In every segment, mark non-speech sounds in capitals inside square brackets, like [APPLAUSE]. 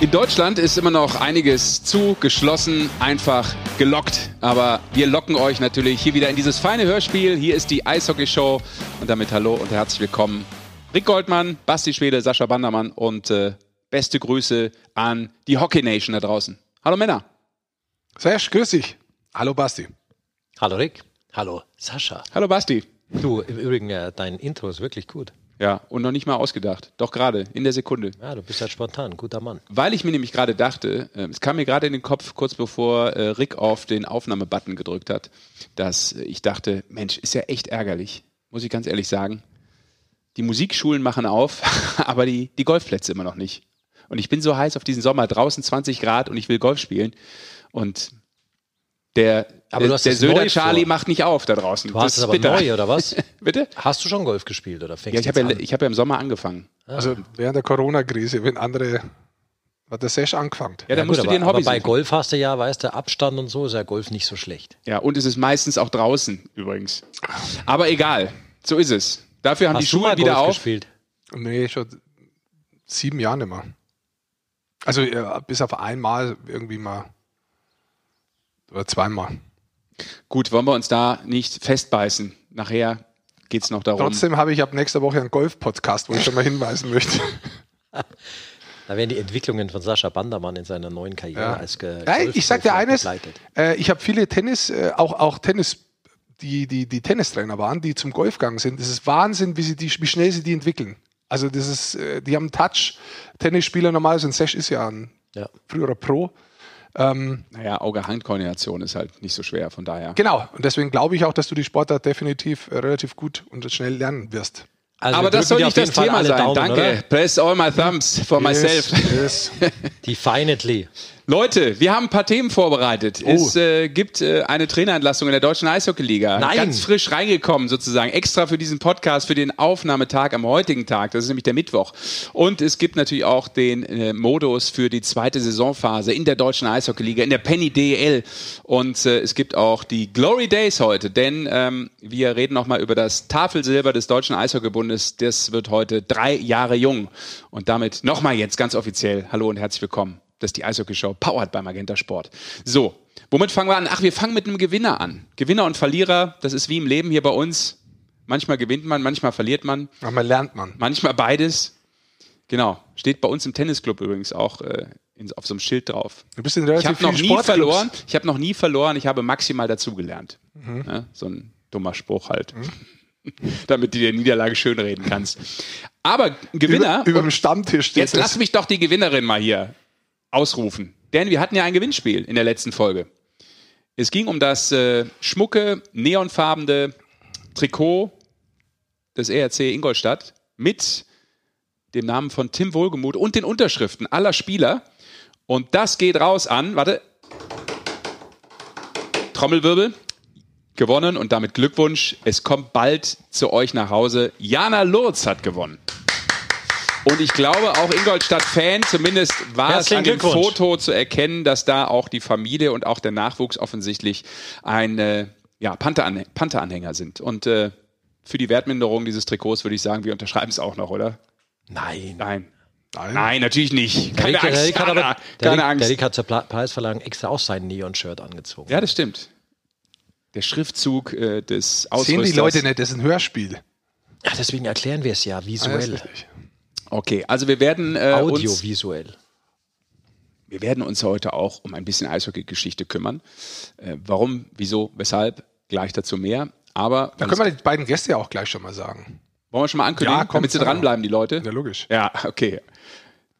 In Deutschland ist immer noch einiges zu geschlossen, einfach gelockt. Aber wir locken euch natürlich hier wieder in dieses feine Hörspiel. Hier ist die Eishockey-Show. Und damit hallo und herzlich willkommen. Rick Goldmann, Basti Schwede, Sascha Bandermann und äh, beste Grüße an die Hockey Nation da draußen. Hallo Männer. Serge, grüß dich. Hallo Basti. Hallo Rick. Hallo Sascha. Hallo Basti. Du, im Übrigen, äh, dein Intro ist wirklich gut. Ja, und noch nicht mal ausgedacht. Doch gerade, in der Sekunde. Ja, du bist halt spontan, guter Mann. Weil ich mir nämlich gerade dachte, äh, es kam mir gerade in den Kopf, kurz bevor äh, Rick auf den Aufnahmebutton gedrückt hat, dass ich dachte, Mensch, ist ja echt ärgerlich, muss ich ganz ehrlich sagen. Die Musikschulen machen auf, [LAUGHS] aber die, die Golfplätze immer noch nicht. Und ich bin so heiß auf diesen Sommer, draußen 20 Grad und ich will Golf spielen. Und der, Aber du der, hast der Söder Charlie vor. macht nicht auf da draußen. Du hast Das es aber bitter. neu, oder was? [LAUGHS] Bitte? Hast du schon Golf gespielt oder fängst Ja, ich du habe ja, an? ich hab ja im Sommer angefangen. Also während der Corona-Krise, wenn andere, hat der Sesh angefangen. Ja, gut, musst du dir ein Hobby aber bei suchen. Golf hast du ja, weißt du, Abstand und so ist ja Golf nicht so schlecht. Ja, und es ist meistens auch draußen übrigens. Aber egal, so ist es. Dafür haben hast die du mal Schulen wieder Golf auf. gespielt? Nee, schon sieben Jahre nicht mehr. Also ja, bis auf einmal irgendwie mal. Oder zweimal. Gut, wollen wir uns da nicht festbeißen. Nachher geht es noch darum. Trotzdem habe ich ab nächster Woche einen Golf-Podcast, wo ich schon mal hinweisen möchte. [LAUGHS] Da werden die Entwicklungen von Sascha Bandermann in seiner neuen Karriere Ja. als Ge Ja, ich sag dir eines, äh, ich habe viele Tennis, äh, auch, auch Tennis, die, die, die Tennistrainer waren, die zum Golf gegangen sind. Das ist Wahnsinn, wie, sie die, wie schnell sie die entwickeln. Also das ist, äh, die haben einen Touch. Tennisspieler normalerweise, ein Sesh ist ja ein Ja. früherer Pro. Ähm, Naja, Auge-Hand-Koordination ist halt nicht so schwer, von daher. genau, und deswegen glaube ich auch, dass du die Sportart definitiv äh, relativ gut und schnell lernen wirst. Also Aber das soll nicht das Fall Thema sein. Daumen, Danke. Oder? Press all my thumbs for myself. Yes, yes. Definitely. Leute, wir haben ein paar Themen vorbereitet. Oh. Es äh, gibt äh, eine Trainerentlassung in der Deutschen Eishockeyliga. Nein. Ganz frisch reingekommen sozusagen. Extra für diesen Podcast, für den Aufnahmetag am heutigen Tag. Das ist nämlich der Mittwoch. Und es gibt natürlich auch den äh, Modus für die zweite Saisonphase in der Deutschen Eishockeyliga, in der Penny DL. Und äh, es gibt auch die Glory Days heute. Denn ähm, wir reden nochmal über das Tafelsilber des Deutschen Eishockeybundes. Das wird heute drei Jahre jung. Und damit nochmal jetzt ganz offiziell Hallo und herzlich willkommen. Das ist die Eishockey-Show, powered bei Magenta Sport. So, womit fangen wir an? Ach, wir fangen mit einem Gewinner an. Gewinner und Verlierer, das ist wie im Leben hier bei uns. Manchmal gewinnt man, manchmal verliert man, Aber lernt man. manchmal beides. Genau, steht bei uns im Tennisclub übrigens auch äh, in, auf so einem Schild drauf. Du bist in Ich relativ habe noch nie verloren. Ich habe noch nie verloren. Ich habe maximal dazugelernt. Mhm. Ja, so ein dummer Spruch halt. [LAUGHS] Damit du dir Niederlage schönreden kannst. Aber Gewinner. Über, über dem Stammtisch steht Jetzt das. lass mich doch die Gewinnerin mal hier ausrufen. Denn wir hatten ja ein Gewinnspiel in der letzten Folge. Es ging um das äh, schmucke, neonfarbene Trikot des ERC Ingolstadt mit dem Namen von Tim Wohlgemuth und den Unterschriften aller Spieler. Und das geht raus an, warte, Trommelwirbel, gewonnen und damit Glückwunsch. Es kommt bald zu euch nach Hause. Jana Lurz hat gewonnen. Und ich glaube auch Ingolstadt-Fan, zumindest war es an dem. Foto zu erkennen, dass da auch die Familie und auch der Nachwuchs offensichtlich ein äh, ja, Panther-Anhänger Panther sind. Und äh, für die Wertminderung dieses Trikots würde ich sagen, wir unterschreiben es auch noch, oder? Nein. Nein. Nein. Nein, natürlich nicht. Der Keine der Angst. Rick hat aber, der Rick, Angst. Der Rick hat zur Preisverleihung extra auch sein Neon-Shirt angezogen. Ja, das stimmt. Der Schriftzug äh, des Ausrüsters. Sehen die Leute nicht, das ist ein Hörspiel. Ja, deswegen erklären wir es ja Ah, visuell. richtig. Okay, also wir werden äh, uns, Audiovisuell. wir werden uns heute auch um ein bisschen Eishockey-Geschichte kümmern. Äh, warum, wieso, weshalb, gleich dazu mehr. Aber Da können wir die beiden Gäste ja auch gleich schon mal sagen. wollen wir schon mal ankündigen, Ja, komm, damit sie dranbleiben, die Leute? Ja, logisch. Ja, okay.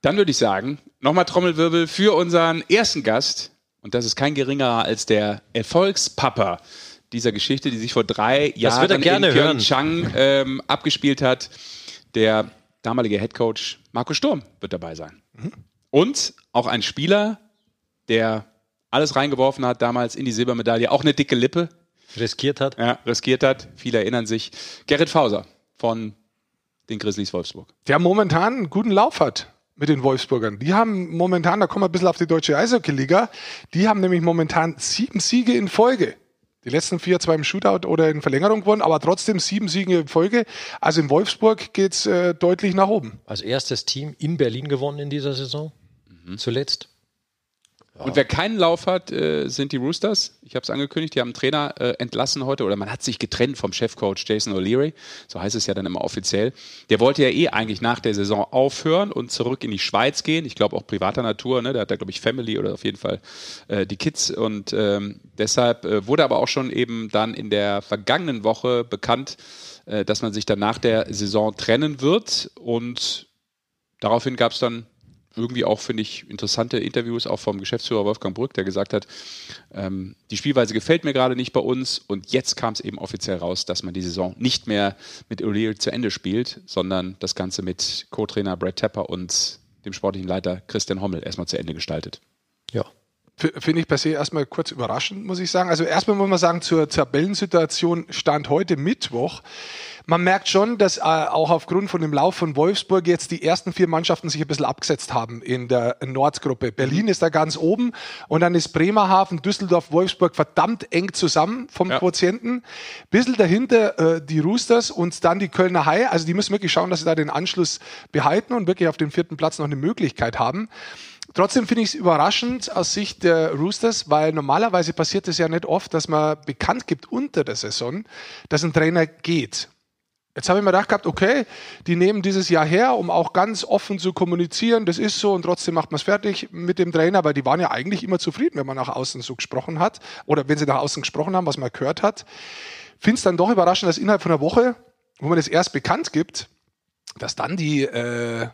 Dann würde ich sagen, nochmal Trommelwirbel für unseren ersten Gast. Und das ist kein geringerer als der Erfolgspapa dieser Geschichte, die sich vor drei Jahren er gerne in. Pyeongchang ähm, abgespielt hat. Der damalige Headcoach Marco Sturm wird dabei sein. Mhm. Und auch ein Spieler, der alles reingeworfen hat damals in die Silbermedaille, auch eine dicke Lippe, Riskiert hat. ja, riskiert hat. Viele erinnern sich. Gerrit Fauser von den Grizzlies Wolfsburg. Der momentan einen guten Lauf hat mit den Wolfsburgern. Die haben momentan, da kommen wir ein bisschen auf die deutsche Eishockey-Liga, die haben nämlich momentan sieben Siege in Folge. Die letzten vier zwar im Shootout oder in Verlängerung gewonnen, aber trotzdem sieben Siege in Folge. Also in Wolfsburg geht's äh, deutlich nach oben. Als erstes Team in Berlin gewonnen in dieser Saison. zuletzt. Und wer keinen Lauf hat, äh, sind die Roosters. Ich habe es angekündigt, die haben einen Trainer äh, entlassen heute oder man hat sich getrennt vom Chefcoach Jason O'Leary. So heißt es ja dann immer offiziell. Der wollte ja eh eigentlich nach der Saison aufhören und zurück in die Schweiz gehen. Ich glaube auch privater Natur. Ne? Der hat da, glaube ich, Family oder auf jeden Fall äh, die Kids. Und ähm, deshalb äh, wurde aber auch schon eben dann in der vergangenen Woche bekannt, äh, dass man sich dann nach der Saison trennen wird. Und daraufhin gab es dann irgendwie auch, finde ich, interessante Interviews auch vom Geschäftsführer Wolfgang Brück, der gesagt hat, ähm, die Spielweise gefällt mir gerade nicht bei uns und jetzt kam es eben offiziell raus, dass man die Saison nicht mehr mit O'Leary zu Ende spielt, sondern das Ganze mit Co-Trainer Brad Tepper und dem sportlichen Leiter Christian Hommel erstmal zu Ende gestaltet. Ja. Finde ich per se erstmal kurz überraschend, muss ich sagen. Also erstmal muss man sagen, zur Tabellensituation stand heute Mittwoch. Man merkt schon, dass äh, auch aufgrund von dem Lauf von Wolfsburg jetzt die ersten vier Mannschaften sich ein bisschen abgesetzt haben in der Nordgruppe. Berlin ist da ganz oben und dann ist Bremerhaven, Düsseldorf, Wolfsburg verdammt eng zusammen vom Ja. Quotienten. Bisschen dahinter äh, die Roosters und dann die Kölner Haie. Also die müssen wirklich schauen, dass sie da den Anschluss behalten und wirklich auf dem vierten Platz noch eine Möglichkeit haben. Trotzdem finde ich es überraschend aus Sicht der Roosters, weil normalerweise passiert es ja nicht oft, dass man bekannt gibt unter der Saison, dass ein Trainer geht. Jetzt habe ich mir gedacht okay, die nehmen dieses Jahr her, um auch ganz offen zu kommunizieren, das ist so und trotzdem macht man es fertig mit dem Trainer, weil die waren ja eigentlich immer zufrieden, wenn man nach außen so gesprochen hat oder wenn sie nach außen gesprochen haben, was man gehört hat. Finde es dann doch überraschend, dass innerhalb von einer Woche, wo man das erst bekannt gibt, dass dann die, äh,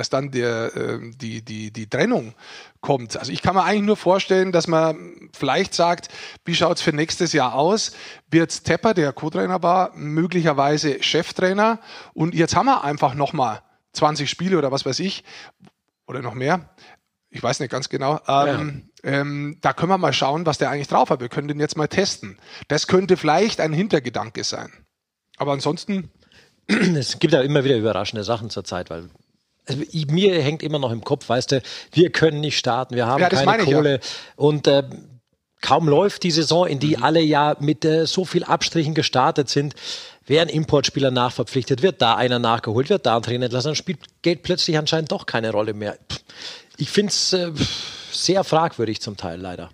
dass dann der, äh, die, die, die Trennung kommt. Also ich kann mir eigentlich nur vorstellen, dass man vielleicht sagt, wie schaut's für nächstes Jahr aus? Wird Tepper, der Co-Trainer war, möglicherweise Cheftrainer und jetzt haben wir einfach nochmal 20 Spiele oder was weiß ich oder noch mehr. Ich weiß nicht ganz genau. Ähm, ähm, da können wir mal schauen, was der eigentlich drauf hat. Wir können den jetzt mal testen. Das könnte vielleicht ein Hintergedanke sein. Aber ansonsten Es gibt ja immer wieder überraschende Sachen zur Zeit, weil mir hängt immer noch im Kopf, weißt du, wir können nicht starten, wir haben Ja, keine ich ja. Kohle und äh, kaum läuft die Saison, in Mhm. die alle ja mit äh, so viel Abstrichen gestartet sind, werden Importspieler nachverpflichtet, wird da einer nachgeholt, wird da ein Trainer entlassen, dann spielt Geld plötzlich anscheinend doch keine Rolle mehr. Ich finde es äh, sehr fragwürdig zum Teil leider.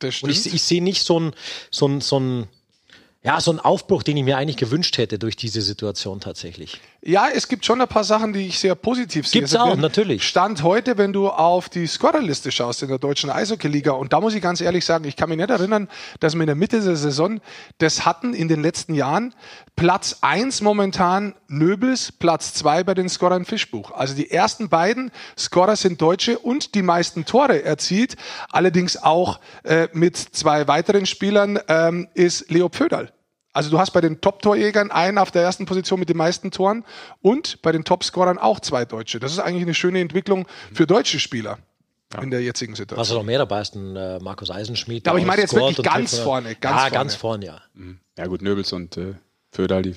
das Und stimmt. ich, ich sehe nicht so ein, so ein, so ein, ja, so einen Aufbruch, den ich mir eigentlich gewünscht hätte durch diese Situation tatsächlich. Ja, es gibt schon ein paar Sachen, die ich sehr positiv sehe. Gibt's auch, natürlich. Stand heute, wenn du auf die Scorerliste schaust in der deutschen Eishockey-Liga, und da muss ich ganz ehrlich sagen, ich kann mich nicht erinnern, dass wir in der Mitte der Saison das hatten in den letzten Jahren. Platz eins momentan Nöbels, Platz zwei bei den Scorern Fischbuch. Also die ersten beiden Scorer sind Deutsche und die meisten Tore erzielt. Allerdings auch äh, mit zwei weiteren Spielern ähm, ist Leo Pföderl. Also du hast bei den Top-Torjägern einen auf der ersten Position mit den meisten Toren und bei den Topscorern auch zwei Deutsche. Das ist eigentlich eine schöne Entwicklung für deutsche Spieler in der jetzigen Was Situation. noch mehr dabei ist, ein äh, Markus Eisenschmidt. Aber ich meine jetzt wirklich ganz vorne, ganz ja, vorne. ganz vorne, ja. Ja gut, Nöbels und äh, Föderl, die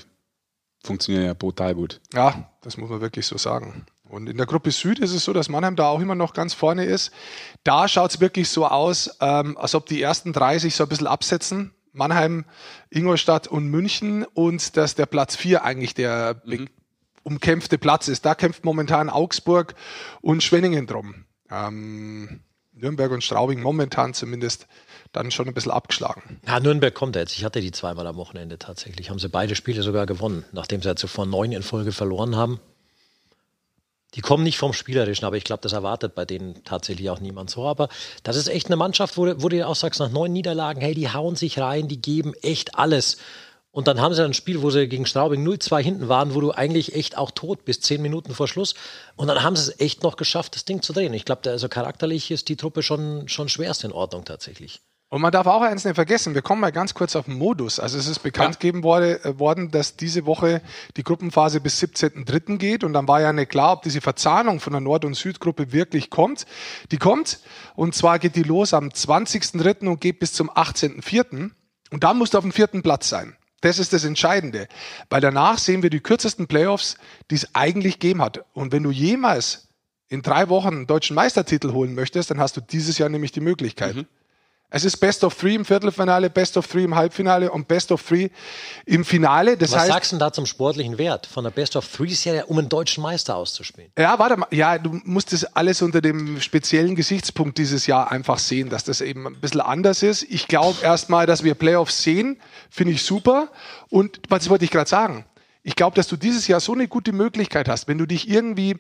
funktionieren ja brutal gut. Ja, das muss man wirklich so sagen. Und in der Gruppe Süd ist es so, dass Mannheim da auch immer noch ganz vorne ist. Da schaut es wirklich so aus, ähm, als ob die ersten drei sich so ein bisschen absetzen. Mannheim, Ingolstadt und München und dass der Platz vier eigentlich der be- umkämpfte Platz ist. Da kämpft momentan Augsburg und Schwenningen drum. Ähm, Nürnberg und Straubing momentan zumindest dann schon ein bisschen abgeschlagen. Ja, Nürnberg kommt jetzt. Ich hatte die zweimal am Wochenende tatsächlich. Haben sie beide Spiele sogar gewonnen, nachdem sie ja zuvor neun in Folge verloren haben. Die kommen nicht vom Spielerischen, aber ich glaube, das erwartet bei denen tatsächlich auch niemand so. Aber das ist echt eine Mannschaft, wo, du- wo du auch sagst, nach neun Niederlagen, hey, die hauen sich rein, die geben echt alles. Und dann haben sie ein Spiel, wo sie gegen Straubing 0-2 hinten waren, wo du eigentlich echt auch tot bist, zehn Minuten vor Schluss. Und dann haben sie es echt noch geschafft, das Ding zu drehen. Ich glaube, also charakterlich ist die Truppe schon, schon schwerst in Ordnung tatsächlich. Und man darf auch eins nicht vergessen, wir kommen mal ganz kurz auf den Modus. Also es ist bekannt gegeben wurde, äh, worden, dass diese Woche die Gruppenphase bis 17.3. geht und dann war ja nicht klar, ob diese Verzahnung von der Nord- und Südgruppe wirklich kommt. Die kommt und zwar geht die los am 20.3. und geht bis zum 18.4. und dann musst du auf dem vierten Platz sein. Das ist das Entscheidende, weil danach sehen wir die kürzesten Playoffs, die es eigentlich gegeben hat. Und wenn du jemals in drei Wochen einen deutschen Meistertitel holen möchtest, dann hast du dieses Jahr nämlich die Möglichkeit. Es ist Best of Three im Viertelfinale, Best of Three im Halbfinale und Best of Three im Finale. Das Was heißt, sagst du da zum sportlichen Wert von der Best of Three-Serie, um einen deutschen Meister auszuspielen? Ja, warte mal. Ja, du musst das alles unter dem speziellen Gesichtspunkt dieses Jahr einfach sehen, dass das eben ein bisschen anders ist. Ich glaube erstmal, dass wir Playoffs sehen, finde ich super. Und was wollte ich gerade sagen? Ich glaube, dass du dieses Jahr so eine gute Möglichkeit hast, wenn du dich irgendwie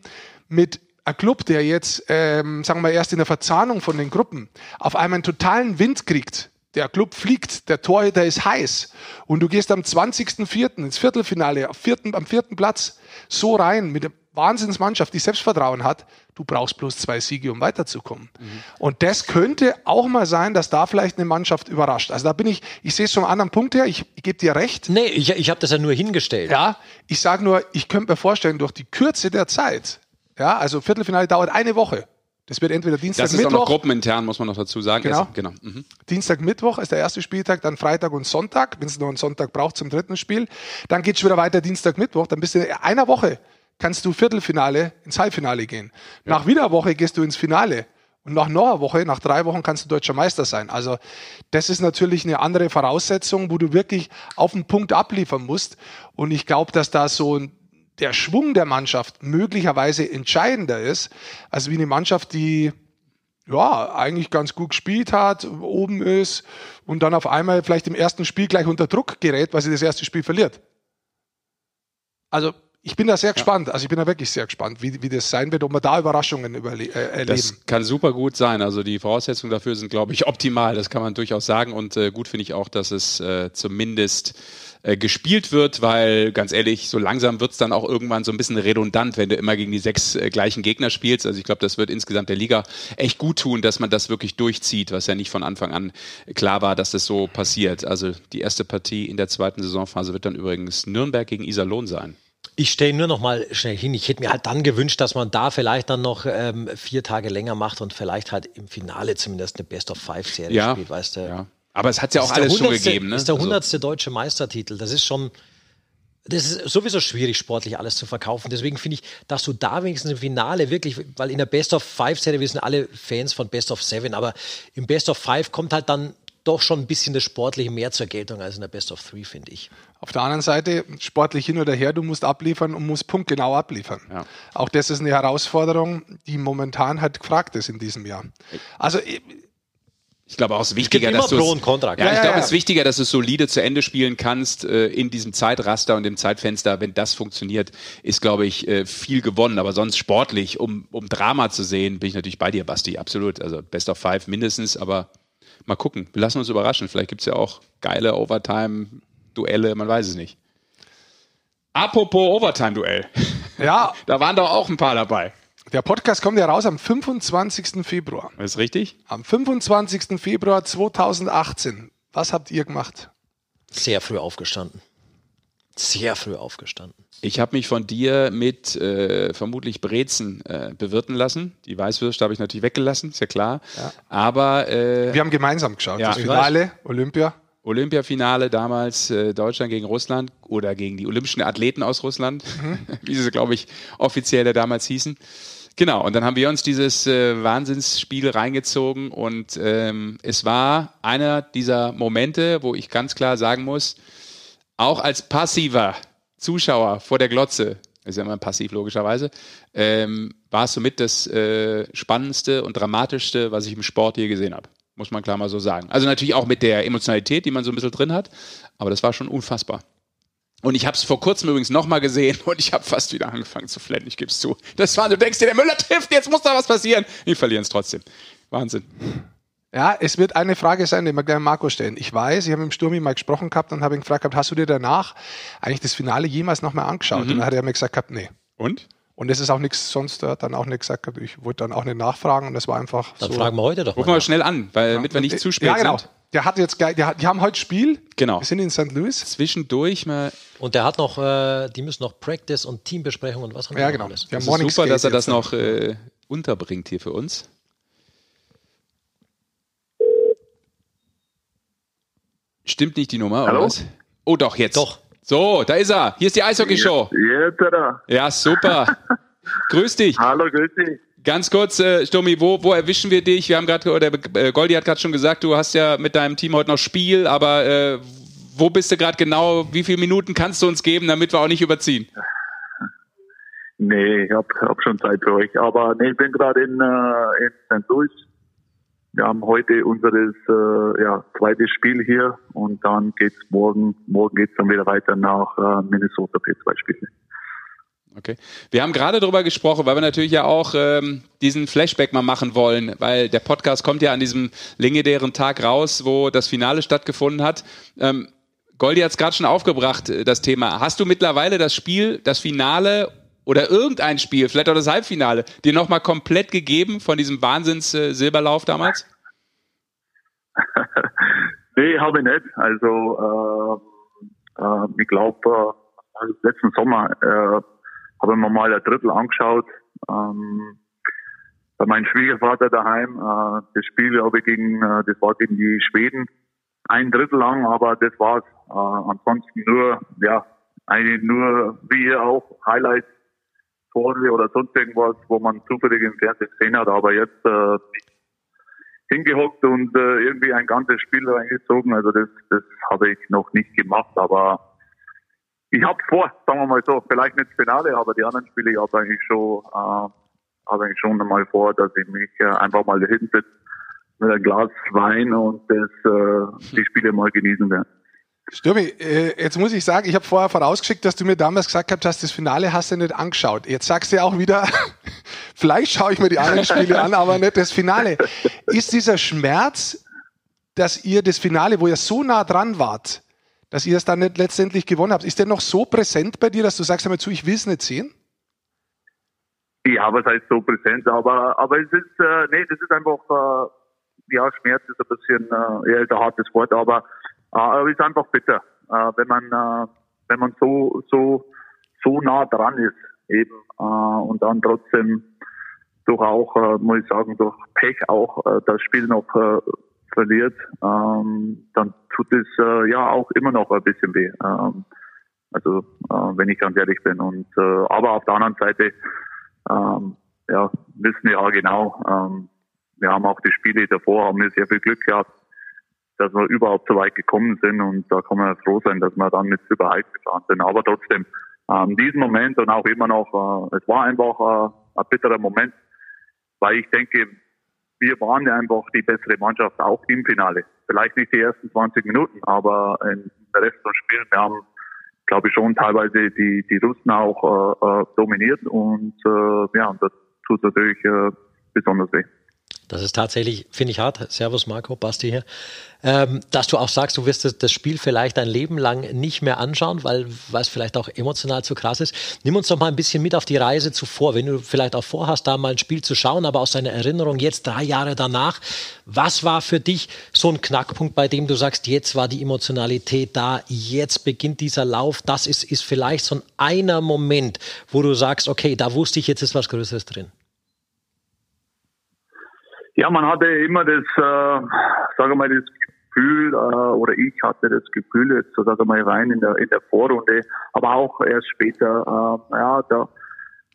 mit ein Club, der jetzt, ähm, sagen wir erst in der Verzahnung von den Gruppen auf einmal einen totalen Wind kriegt, der Club fliegt, der Torhüter ist heiß und du gehst am 20.04. ins Viertelfinale auf vierten, am vierten Platz so rein mit der Wahnsinnsmannschaft, die Selbstvertrauen hat, du brauchst bloß zwei Siege, um weiterzukommen. Mhm. Und das könnte auch mal sein, dass da vielleicht eine Mannschaft überrascht. Also da bin ich, ich sehe es vom anderen Punkt her, ich, ich gebe dir recht. Nee, ich, ich habe das ja nur hingestellt. Ja, ich sage nur, ich könnte mir vorstellen, durch die Kürze der Zeit, ja, also Viertelfinale dauert eine Woche. Das wird entweder Dienstag, Das ist Mittwoch. auch noch gruppenintern, muss man noch dazu sagen. Genau. Es- genau. Mhm. Dienstag, Mittwoch ist der erste Spieltag, dann Freitag und Sonntag, wenn es noch einen Sonntag braucht zum dritten Spiel. Dann geht es wieder weiter Dienstag, Mittwoch. Dann bist du in einer Woche, kannst du Viertelfinale ins Halbfinale gehen. Nach wieder einer Woche gehst du ins Finale. Und nach noch einer Woche, nach drei Wochen kannst du deutscher Meister sein. Also das ist natürlich eine andere Voraussetzung, wo du wirklich auf den Punkt abliefern musst. Und ich glaube, dass da so ein der Schwung der Mannschaft möglicherweise entscheidender ist, als wie eine Mannschaft, die ja, eigentlich ganz gut gespielt hat, oben ist und dann auf einmal vielleicht im ersten Spiel gleich unter Druck gerät, weil sie das erste Spiel verliert. Also ich bin da sehr gespannt, also ich bin da wirklich sehr gespannt, wie, wie das sein wird, ob wir da Überraschungen äh, erleben. Das kann super gut sein. Also die Voraussetzungen dafür sind, glaube ich, optimal. Das kann man durchaus sagen. Und äh, gut finde ich auch, dass es äh, zumindest äh, gespielt wird, weil ganz ehrlich, so langsam wird's dann auch irgendwann so ein bisschen redundant, wenn du immer gegen die sechs äh, gleichen Gegner spielst. Also ich glaube, das wird insgesamt der Liga echt gut tun, dass man das wirklich durchzieht, was ja nicht von Anfang an klar war, dass das so passiert. Also die erste Partie in der zweiten Saisonphase wird dann übrigens Nürnberg gegen Iserlohn sein. Ich stelle nur noch mal schnell hin. Ich hätte mir halt dann gewünscht, dass man da vielleicht dann noch ähm, vier Tage länger macht und vielleicht halt im Finale zumindest eine Best-of-Five-Serie Ja, spielt, weißt du. ja. Aber es hat ja auch alles schon 100. gegeben. Ne? Das ist der Also- hundertste deutsche Meistertitel. Das ist schon, das ist sowieso schwierig, sportlich alles zu verkaufen. Deswegen finde ich, dass du da wenigstens im Finale wirklich, weil in der Best of Five Serie, wir sind alle Fans von Best of Seven, aber im Best of Five kommt halt dann doch schon ein bisschen das Sportliche mehr zur Geltung als in der Best of Three, finde ich. Auf der anderen Seite, sportlich hin oder her, du musst abliefern und musst punktgenau abliefern. Ja. Auch das ist eine Herausforderung, die momentan halt gefragt ist in diesem Jahr. Also Ich glaube auch, es ist wichtiger, dass du und Contra, Ja, klar. ich Ja, glaube, ja, es ist ja. wichtiger, dass du es solide zu Ende spielen kannst äh, in diesem Zeitraster und dem Zeitfenster. Wenn das funktioniert, ist, glaube ich, äh, viel gewonnen. Aber sonst sportlich, um, um Drama zu sehen, bin ich natürlich bei dir, Basti. Absolut. Also Best of Five mindestens, aber mal gucken. Wir lassen uns überraschen. Vielleicht gibt's ja auch geile Overtime-Duelle, man weiß es nicht. Apropos Overtime-Duell. ja, [LAUGHS] Da waren doch auch ein paar dabei. Der Podcast kommt ja raus am 25. Februar. Ist richtig? Am 25. Februar 2018. Was habt ihr gemacht? Sehr früh aufgestanden. Sehr früh aufgestanden. Ich habe mich von dir mit äh, vermutlich Brezen äh, bewirten lassen. Die Weißwürste habe ich natürlich weggelassen, ist ja klar. Aber äh, Wir haben gemeinsam geschaut. Ja, das Finale, Olympia. Olympiafinale damals äh, Deutschland gegen Russland oder gegen die olympischen Athleten aus Russland, [LAUGHS] wie sie, glaube ich, offiziell da damals hießen. Genau, und dann haben wir uns dieses äh, Wahnsinnsspiel reingezogen und ähm, es war einer dieser Momente, wo ich ganz klar sagen muss, auch als passiver Zuschauer vor der Glotze, ist ja immer passiv logischerweise, ähm, war es somit das äh, Spannendste und Dramatischste, was ich im Sport je gesehen habe. Muss man klar mal so sagen. Also natürlich auch mit der Emotionalität, die man so ein bisschen drin hat, aber das war schon unfassbar. Und ich habe es vor kurzem übrigens nochmal gesehen [LAUGHS] und ich habe fast wieder angefangen zu flennen, ich gebe es zu. Das war, du denkst dir, der Müller trifft, jetzt muss da was passieren. Die verlieren es trotzdem. Wahnsinn. Ja, es wird eine Frage sein, die wir gleich Marco stellen. Ich weiß, ich habe mit dem Sturmi mal gesprochen gehabt und habe ihn gefragt gehabt, hast du dir danach eigentlich das Finale jemals nochmal angeschaut? Und dann hat er mir gesagt gehabt, nee. Und? Und es ist auch nichts, sonst hat dann auch nicht gesagt, ich wollte dann auch nicht nachfragen und das war einfach Dann so. fragen wir heute doch Rufen wir schnell an, weil, damit wir nicht zu spät Ja, genau. sind. Der hat jetzt gleich, der hat, die haben heute Spiel. Genau. Wir sind in St. Louis. Zwischendurch mal Und der hat noch, äh, die müssen noch Practice und Teambesprechung und was haben Ja, genau. noch alles? Wir haben Das Morning ist super, dass er das jetzt. noch äh, unterbringt hier für uns. Stimmt nicht die Nummer, Hallo? oder was? Oh doch, jetzt. Doch. So, da ist er. Hier ist die Eishockey-Show. Jetzt, oder? Ja, super. [LAUGHS] Grüß dich. Hallo, grüß dich. Ganz kurz, äh, Sturmi, wo, wo erwischen wir dich? Wir haben gerade, oder äh, Goldi hat gerade schon gesagt, du hast ja mit deinem Team heute noch Spiel, aber äh, wo bist du gerade genau? Wie viele Minuten kannst du uns geben, damit wir auch nicht überziehen? [LAUGHS] Nee, ich habe hab schon Zeit für euch. Aber nee, ich bin gerade in, äh, in St. Louis. Wir haben heute unser äh, ja, zweites Spiel hier und dann geht's morgen, morgen geht's dann wieder weiter nach äh, Minnesota für zwei Spiele. Okay. Wir haben gerade darüber gesprochen, weil wir natürlich ja auch ähm, diesen Flashback mal machen wollen, weil der Podcast kommt ja an diesem legendären Tag raus, wo das Finale stattgefunden hat. Ähm, Goldi hat es gerade schon aufgebracht, äh, das Thema. Hast du mittlerweile das Spiel, das Finale oder irgendein Spiel, vielleicht auch das Halbfinale, dir nochmal komplett gegeben von diesem Wahnsinns-Silberlauf damals? [LAUGHS] nee, habe ich nicht. Also äh, äh, ich glaube, äh, letzten Sommer äh, habe ich mir mal ein Drittel angeschaut. Ähm, bei meinem Schwiegervater daheim. Äh, das Spiel habe ich gegen, äh, das war gegen die Schweden. Ein Drittel lang, aber das war's. Äh, ansonsten nur, ja, eigentlich nur, wie ihr auch, Highlights, Tore oder sonst irgendwas, wo man zufällig im Fernsehen gesehen hat. Aber jetzt äh, hingehockt und äh, irgendwie ein ganzes Spiel reingezogen. Also das, das habe ich noch nicht gemacht, aber ich habe vor, sagen wir mal so, vielleicht nicht das Finale, aber die anderen Spiele habe eigentlich schon, äh, habe eigentlich schon einmal vor, dass ich mich äh, einfach mal hinsetze mit einem Glas Wein und das, äh, die Spiele mal genießen werde. Stürmi, äh, jetzt muss ich sagen, ich habe vorher vorausgeschickt, dass du mir damals gesagt hast, das Finale hast du nicht angeschaut. Jetzt sagst du ja auch wieder, [LAUGHS] vielleicht schaue ich mir die anderen Spiele an, aber nicht das Finale. Ist dieser Schmerz, dass ihr das Finale, wo ihr so nah dran wart, dass ihr es dann nicht letztendlich gewonnen habt. Ist der noch so präsent bei dir, dass du sagst einmal zu, ich will es nicht sehen? Ja, was heißt so präsent, aber, aber es ist, äh, nee, das ist einfach, äh, ja, Schmerz ist ein bisschen, äh, eher ein hartes Wort, aber, äh, es ist einfach bitter, äh, wenn man, äh, wenn man so, so, so nah dran ist, eben, äh, und dann trotzdem durch auch, muss ich sagen, durch Pech auch das Spiel noch verliert, ähm, dann tut es ja auch immer noch ein bisschen weh. Ähm, also wenn ich ganz ehrlich bin. Und aber auf der anderen Seite ähm, ja, wissen wir ja genau, wir haben auch die Spiele davor, haben wir sehr viel Glück gehabt, dass wir überhaupt so weit gekommen sind und da kann man froh sein, dass wir dann mit überhaupt gefahren sind. Aber trotzdem, ähm, diesen Moment und auch immer noch, äh, es war einfach äh, ein bitterer Moment, weil ich denke, wir waren einfach die bessere Mannschaft auch im Finale. Vielleicht nicht die ersten 20 Minuten, aber im Rest des Spiels, wir haben, glaube ich, schon teilweise die, die Russen auch äh, äh dominiert und äh, ja, das tut natürlich äh, besonders weh. Das ist tatsächlich, finde ich hart. Servus Marco, Basti hier. Ähm, dass du auch sagst, du wirst das, das, Spiel vielleicht dein Leben lang nicht mehr anschauen, weil, es vielleicht auch emotional zu krass ist. Nimm uns doch mal ein bisschen mit auf die Reise zuvor, wenn du vielleicht auch vorhast, da mal ein Spiel zu schauen, aber aus deiner Erinnerung jetzt drei Jahre danach, was war für dich so ein Knackpunkt, bei dem du sagst, jetzt war die Emotionalität da, jetzt beginnt dieser Lauf, das ist, ist vielleicht so ein einer Moment, wo du sagst, okay, da wusste ich, jetzt ist was Größeres drin. Ja, man hatte immer das, äh, sage mal, das Gefühl, äh, oder ich hatte das Gefühl, jetzt so sage mal rein in der, in der Vorrunde, aber auch erst später, äh, ja, da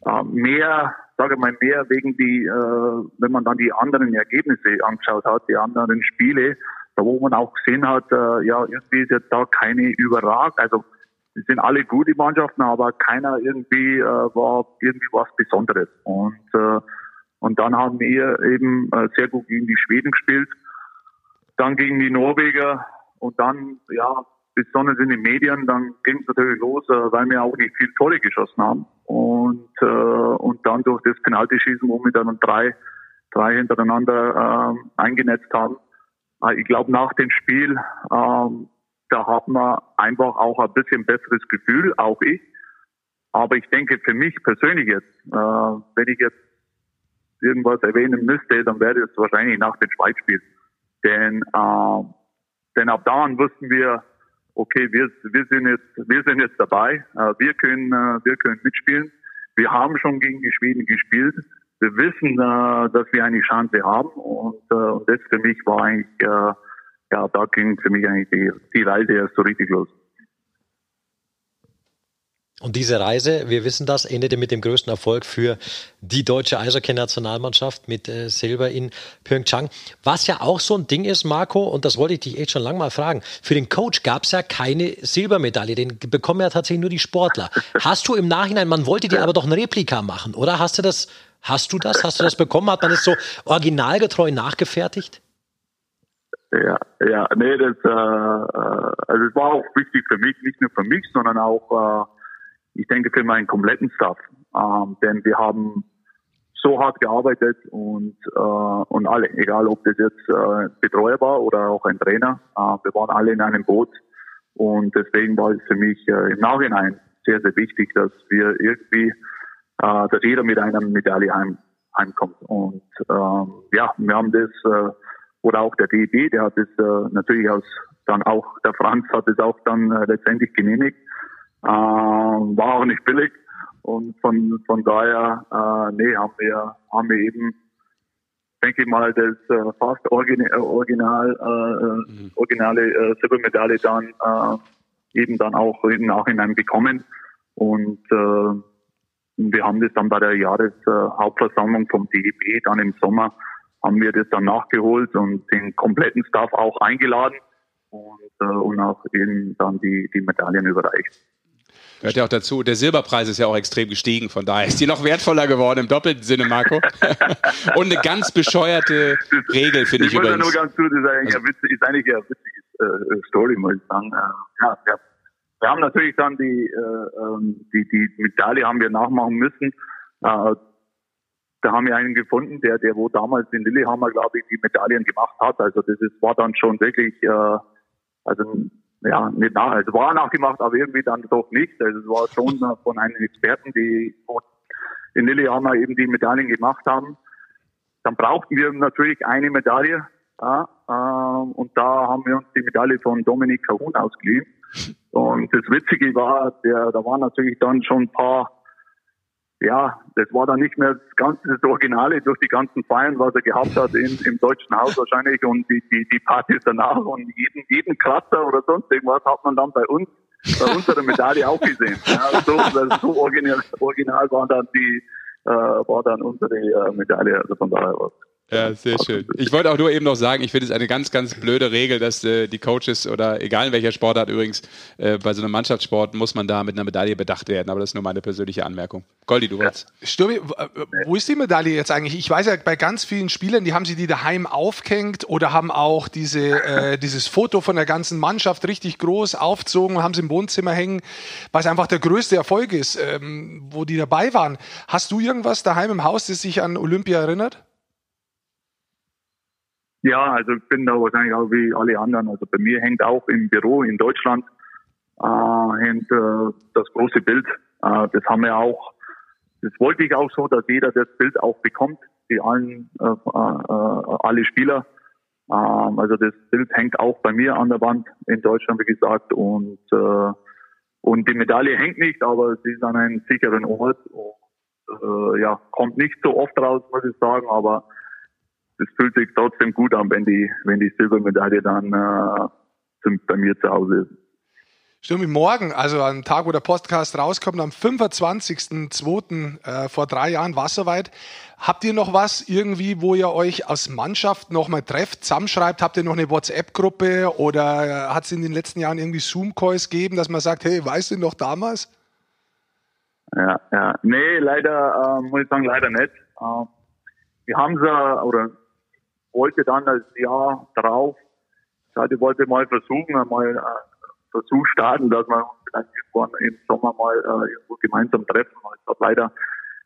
äh, mehr, sage mal, mehr wegen die, äh, wenn man dann die anderen Ergebnisse angeschaut hat, die anderen Spiele, da wo man auch gesehen hat, äh, ja, irgendwie ist jetzt da keine Überrag, also die sind alle gute Mannschaften, aber keiner irgendwie äh, war irgendwie was Besonderes. Und äh, und dann haben wir eben äh, sehr gut gegen die Schweden gespielt, dann gegen die Norweger und dann, ja, besonders in den Medien, dann ging es natürlich los, äh, weil wir auch nicht viel Tore geschossen haben. Und, äh, und dann durch das Penaltyschießen, wo wir dann drei, drei hintereinander äh, eingenetzt haben. Äh, ich glaube, nach dem Spiel, äh, da hat man einfach auch ein bisschen besseres Gefühl, auch ich. Aber ich denke für mich persönlich jetzt, äh, wenn ich jetzt irgendwas erwähnen müsste, dann wäre es wahrscheinlich nach dem Schweizspiel. Denn, äh, denn ab da wussten wir, okay, wir, wir sind jetzt, wir sind jetzt dabei, äh, wir können, äh, wir können mitspielen. Wir haben schon gegen die Schweden gespielt. Wir wissen, äh, dass wir eine Chance haben und, äh, und das für mich war eigentlich, äh, ja, da ging für mich eigentlich die, die Reise erst so richtig los. Und diese Reise, wir wissen das, endete mit dem größten Erfolg für die deutsche Eishockey-Nationalmannschaft mit äh, Silber in Pyeongchang. Was ja auch so ein Ding ist, Marco, und das wollte ich dich echt schon lange mal fragen. Für den Coach gab es ja keine Silbermedaille, den bekommen ja tatsächlich nur die Sportler. Hast du im Nachhinein, man wollte dir aber doch ein Replika machen, oder? Hast du das, hast du das, hast du das bekommen? Hat man das so originalgetreu nachgefertigt? Ja, ja, nee, das, äh, äh also es war auch wichtig für mich, nicht nur für mich, sondern auch äh, ich denke für meinen kompletten Staff. Ähm, denn wir haben so hart gearbeitet und, äh, und alle, egal ob das jetzt äh, Betreuer war oder auch ein Trainer, äh, wir waren alle in einem Boot und deswegen war es für mich äh, im Nachhinein sehr, sehr wichtig, dass wir irgendwie, äh, dass jeder mit einer Medaille heim, heimkommt. Und ähm, ja, wir haben das, äh, oder auch der DEB, der hat das äh, natürlich aus, dann auch, der Franz hat es auch dann äh, letztendlich genehmigt. Äh, war auch nicht billig. Und von, von daher, äh, nee, haben wir, haben wir eben, denke ich mal, das äh, fast original, äh, original äh, mhm. originale äh, Silbermedaille dann äh, eben dann auch im Nachhinein bekommen. Und äh, wir haben das dann bei der Jahreshauptversammlung äh, vom DEB dann im Sommer haben wir das dann nachgeholt und den kompletten Staff auch eingeladen und, äh, und auch eben dann die, die Medaillen überreicht. Hört ja auch dazu, der Silberpreis ist ja auch extrem gestiegen, von daher ist die noch wertvoller geworden im doppelten Sinne, Marco. Und eine ganz bescheuerte Regel, finde ich, ich übrigens. nur ganz gut, das ist eigentlich, also, witzig, ist eigentlich eine witzige äh, Story, muss ich sagen. Äh, ja, ja, wir haben natürlich dann die, äh, ähm, die, die Medaille haben wir nachmachen müssen. Äh, da haben wir einen gefunden, der, der wo damals in Lillehammer, glaube ich, die Medaillen gemacht hat. Also das ist, war dann schon wirklich, äh, also ja, nicht nach, also war nachgemacht, aber irgendwie dann doch nicht. Also es war schon [LAUGHS] von einem Experten, die in Lillehammer eben die Medaillen gemacht haben. Dann brauchten wir natürlich eine Medaille. Ja, äh, und da haben wir uns die Medaille von Dominik Cahun ausgeliehen. [LAUGHS] Und das Witzige war, der, da waren natürlich dann schon ein paar ja, das war dann nicht mehr das ganze das Originale durch die ganzen Feiern, was er gehabt hat in, im deutschen Haus wahrscheinlich und die, die, die Partys danach und jeden, jeden Kratzer oder sonst irgendwas hat man dann bei uns, bei unserer Medaille auch gesehen. Ja, so, so original, original war dann die, äh, war dann unsere äh, Medaille, also von daher was ja, sehr schön. Ich wollte auch nur eben noch sagen, ich finde es eine ganz, ganz blöde Regel, dass äh, die Coaches oder egal in welcher Sportart übrigens, äh, bei so einem Mannschaftssport muss man da mit einer Medaille bedacht werden. Aber das ist nur meine persönliche Anmerkung. Goldi, du wolltest. Stürmi, äh, wo ist die Medaille jetzt eigentlich? Ich weiß ja, bei ganz vielen Spielern, die haben sie die daheim aufgehängt oder haben auch diese, äh, dieses Foto von der ganzen Mannschaft richtig groß aufgezogen und haben sie im Wohnzimmer hängen, weil es einfach der größte Erfolg ist, ähm, wo die dabei waren. Hast du irgendwas daheim im Haus, das sich an Olympia erinnert? Ja, also ich bin da wahrscheinlich auch wie alle anderen. Also bei mir hängt auch im Büro in Deutschland äh, hängt äh, das große Bild. Äh, das haben wir auch. Das wollte ich auch so, dass jeder das Bild auch bekommt, die allen äh, äh, alle Spieler. Ähm, also das Bild hängt auch bei mir an der Wand in Deutschland, wie gesagt, und äh, und die Medaille hängt nicht, aber sie ist an einem sicheren Ort. Und, äh, ja, kommt nicht so oft raus, muss ich sagen, aber es fühlt sich trotzdem gut an, wenn die, wenn die Silbermedaille dann äh, bei mir zu Hause ist. Stimmt, morgen, also am Tag, wo der Podcast rauskommt, am 25.02. Äh, vor drei Jahren war es soweit. Habt ihr noch was irgendwie, wo ihr euch als Mannschaft nochmal trefft, zusammenschreibt? Habt ihr noch eine WhatsApp-Gruppe oder äh, hat es in den letzten Jahren irgendwie Zoom-Calls gegeben, dass man sagt, hey, weißt du noch damals? Ja, ja. Nee, leider, äh, muss ich sagen, leider nicht. Äh, wir haben sie, oder wollte dann das Jahr drauf, ich wollte mal versuchen, mal äh, Versuch starten, dass wir uns irgendwann im Sommer mal äh, irgendwo gemeinsam treffen. Das hat leider,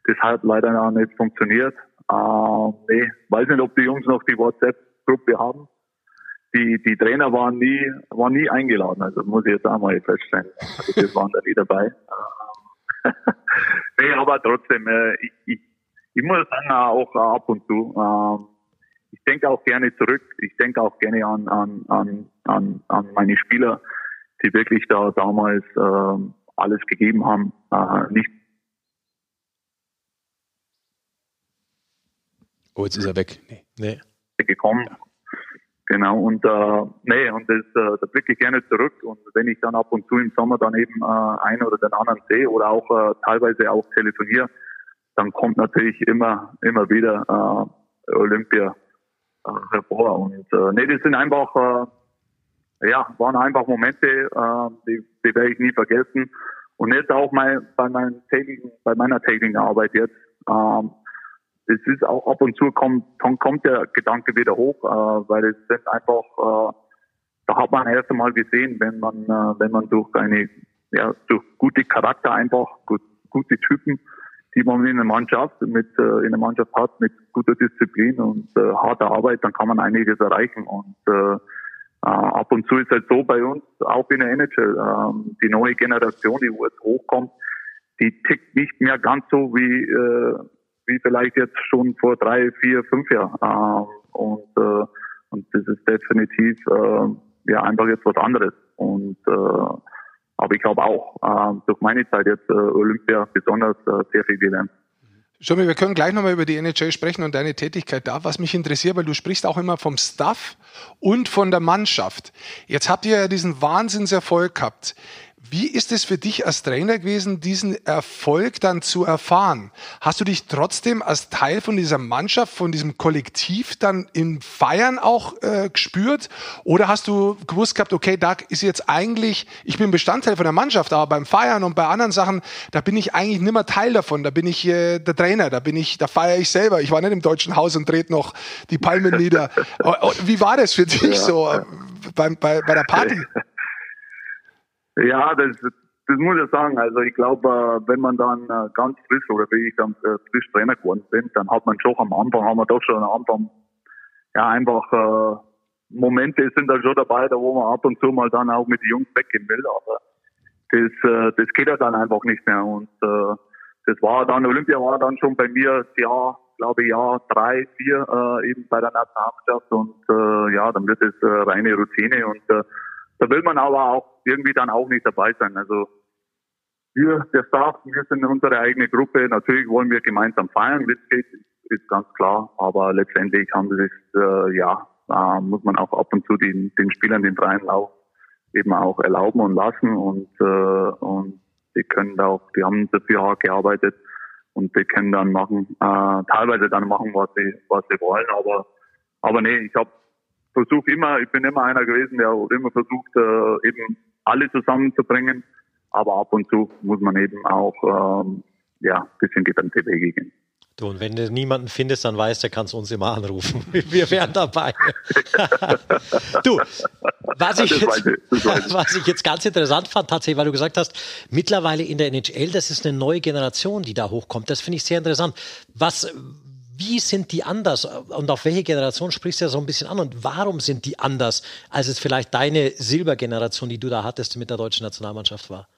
das hat leider noch nicht funktioniert. Äh, nee, weiß nicht, ob die Jungs noch die WhatsApp-Gruppe haben. Die, die Trainer waren nie, waren nie eingeladen. Also muss ich jetzt auch mal feststellen. Also das waren da nie dabei. Äh, [LAUGHS] nee, aber trotzdem, äh, ich, ich, ich muss sagen, auch ab und zu, äh, ich denke auch gerne zurück. Ich denke auch gerne an, an, an, an, an meine Spieler, die wirklich da damals äh, alles gegeben haben. Äh, nicht oh, jetzt ist er weg. Nee. nee. Gekommen. Genau, und äh, nee, und das, äh, da blicke ich gerne zurück. Und wenn ich dann ab und zu im Sommer dann eben äh, einen oder den anderen sehe oder auch äh, teilweise auch telefoniere, dann kommt natürlich immer, immer wieder äh, Olympia hervor. Und äh, nee, das sind einfach, äh, ja, waren einfach Momente, äh, die, die werde ich nie vergessen. Und jetzt auch mal bei meinen tätigen, bei meiner tätigen Arbeit jetzt, ähm, es ist auch ab und zu kommt, kommt der Gedanke wieder hoch, äh, weil es sind einfach, äh, da hat man erst einmal gesehen, wenn man, äh, wenn man durch eine, ja, durch gute Charakter einfach, gut, gute Typen, die man in der Mannschaft mit äh, in der Mannschaft hat, mit guter Disziplin und äh, harter Arbeit, dann kann man einiges erreichen. Und äh, äh, ab und zu ist halt so bei uns, auch in der NHL, äh, die neue Generation, die jetzt hochkommt, die tickt nicht mehr ganz so wie äh, wie vielleicht jetzt schon vor drei, vier, fünf Jahren. Ähm, und, äh, und das ist definitiv äh, ja einfach jetzt was anderes. Und äh, aber ich habe auch äh, durch meine Zeit jetzt äh, Olympia besonders äh, sehr viel gelernt. Schommi, wir können gleich nochmal über die NHL sprechen und deine Tätigkeit da. Was mich interessiert, weil du sprichst auch immer vom Staff und von der Mannschaft. Jetzt habt ihr ja diesen Wahnsinnserfolg gehabt. Wie ist es für dich als Trainer gewesen, diesen Erfolg dann zu erfahren? Hast du dich trotzdem als Teil von dieser Mannschaft, von diesem Kollektiv dann im Feiern auch äh, gespürt? Oder hast du gewusst gehabt, okay, da ist jetzt eigentlich, ich bin Bestandteil von der Mannschaft, aber beim Feiern und bei anderen Sachen, da bin ich eigentlich nimmer Teil davon. Da bin ich äh, der Trainer, da bin ich, da feiere ich selber. Ich war nicht im Deutschen Haus und trete noch die Palmen nieder. [LAUGHS] Wie war das für dich ja. so äh, bei, bei, bei der Party? [LAUGHS] Ja, das, das muss ich sagen. Also ich glaube, äh, wenn man dann äh, ganz frisch oder wie ich dann äh, frisch Trainer geworden bin, dann hat man schon am Anfang, haben wir doch schon am Anfang ja einfach äh, Momente sind da schon dabei, da wo man ab und zu mal dann auch mit den Jungs weggehen will, aber das, äh, das geht ja dann einfach nicht mehr. Und äh, das war dann, Olympia war dann schon bei mir ja, glaube ich, Jahr drei, vier äh, eben bei der Nationalmannschaft und äh, ja, dann wird es äh, reine Routine und äh, da will man aber auch irgendwie dann auch nicht dabei sein. Also wir, der Staff, wir sind unsere eigene Gruppe. Natürlich wollen wir gemeinsam feiern, wie es geht, ist ganz klar. Aber letztendlich haben sie sich, äh, ja, äh, muss man auch ab und zu den, den Spielern den freien Lauf eben auch erlauben und lassen. Und, äh, und die können da auch, die haben dafür hart gearbeitet und die können dann machen, äh, teilweise dann machen, was sie, was sie wollen. Aber, aber nee, ich habe versuche immer, ich bin immer einer gewesen, der immer versucht, äh, eben alle zusammenzubringen. Aber ab und zu muss man eben auch ähm, ja, ein bisschen getrennte Wege gehen. Du, und wenn du niemanden findest, dann weißt du, kannst du uns immer anrufen. [LAUGHS] Wir wären dabei. [LAUGHS] du, was ich, jetzt, [LAUGHS] was ich jetzt ganz interessant fand, tatsächlich, weil du gesagt hast, mittlerweile in der NHL, das ist eine neue Generation, die da hochkommt. Das finde ich sehr interessant. Was, wie sind die anders und auf welche Generation sprichst du ja so ein bisschen an und warum sind die anders, als es vielleicht deine Silbergeneration, die du da hattest mit der deutschen Nationalmannschaft war?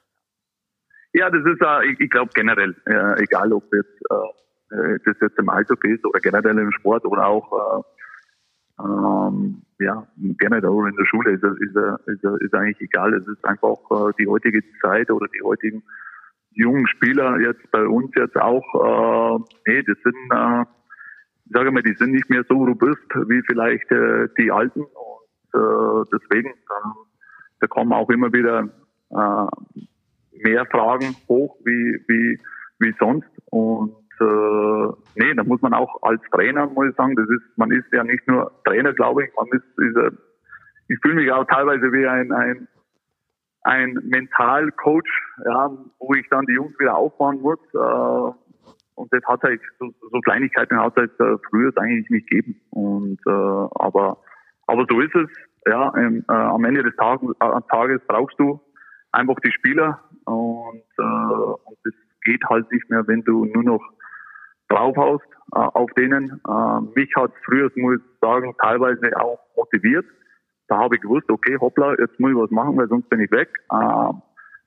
Ja, das ist, äh, ich, glaube generell, äh, egal ob jetzt, äh, das jetzt im Eishockey ist oder generell im Sport oder auch äh, ähm, ja, generell auch in der Schule ist, ist, ist, ist eigentlich egal. Es ist einfach die heutige Zeit oder die heutigen jungen Spieler jetzt bei uns jetzt auch, äh, nee, das sind äh, sage mal, die sind nicht mehr so robust wie vielleicht äh, die alten und äh, deswegen äh, da kommen auch immer wieder äh, mehr Fragen hoch wie wie wie sonst und äh, nee, da muss man auch als Trainer muss ich sagen, das ist man ist ja nicht nur Trainer, glaube ich, man ist, ist äh, ich fühle mich auch teilweise wie ein ein ein Mentalcoach, ja, wo ich dann die Jungs wieder aufbauen muss. Äh, und das hat halt, so, so Kleinigkeiten hat halt äh, früher eigentlich nicht gegeben. Und äh, aber aber so ist es. Ja, ähm, äh, am Ende des Tages, äh, Tages brauchst du einfach die Spieler und äh, das geht halt nicht mehr, wenn du nur noch draufhaust äh, auf denen. Äh, mich hat früher, muss ich sagen, teilweise auch motiviert. Da habe ich gewusst, okay, hoppla, jetzt muss ich was machen, weil sonst bin ich weg. Äh,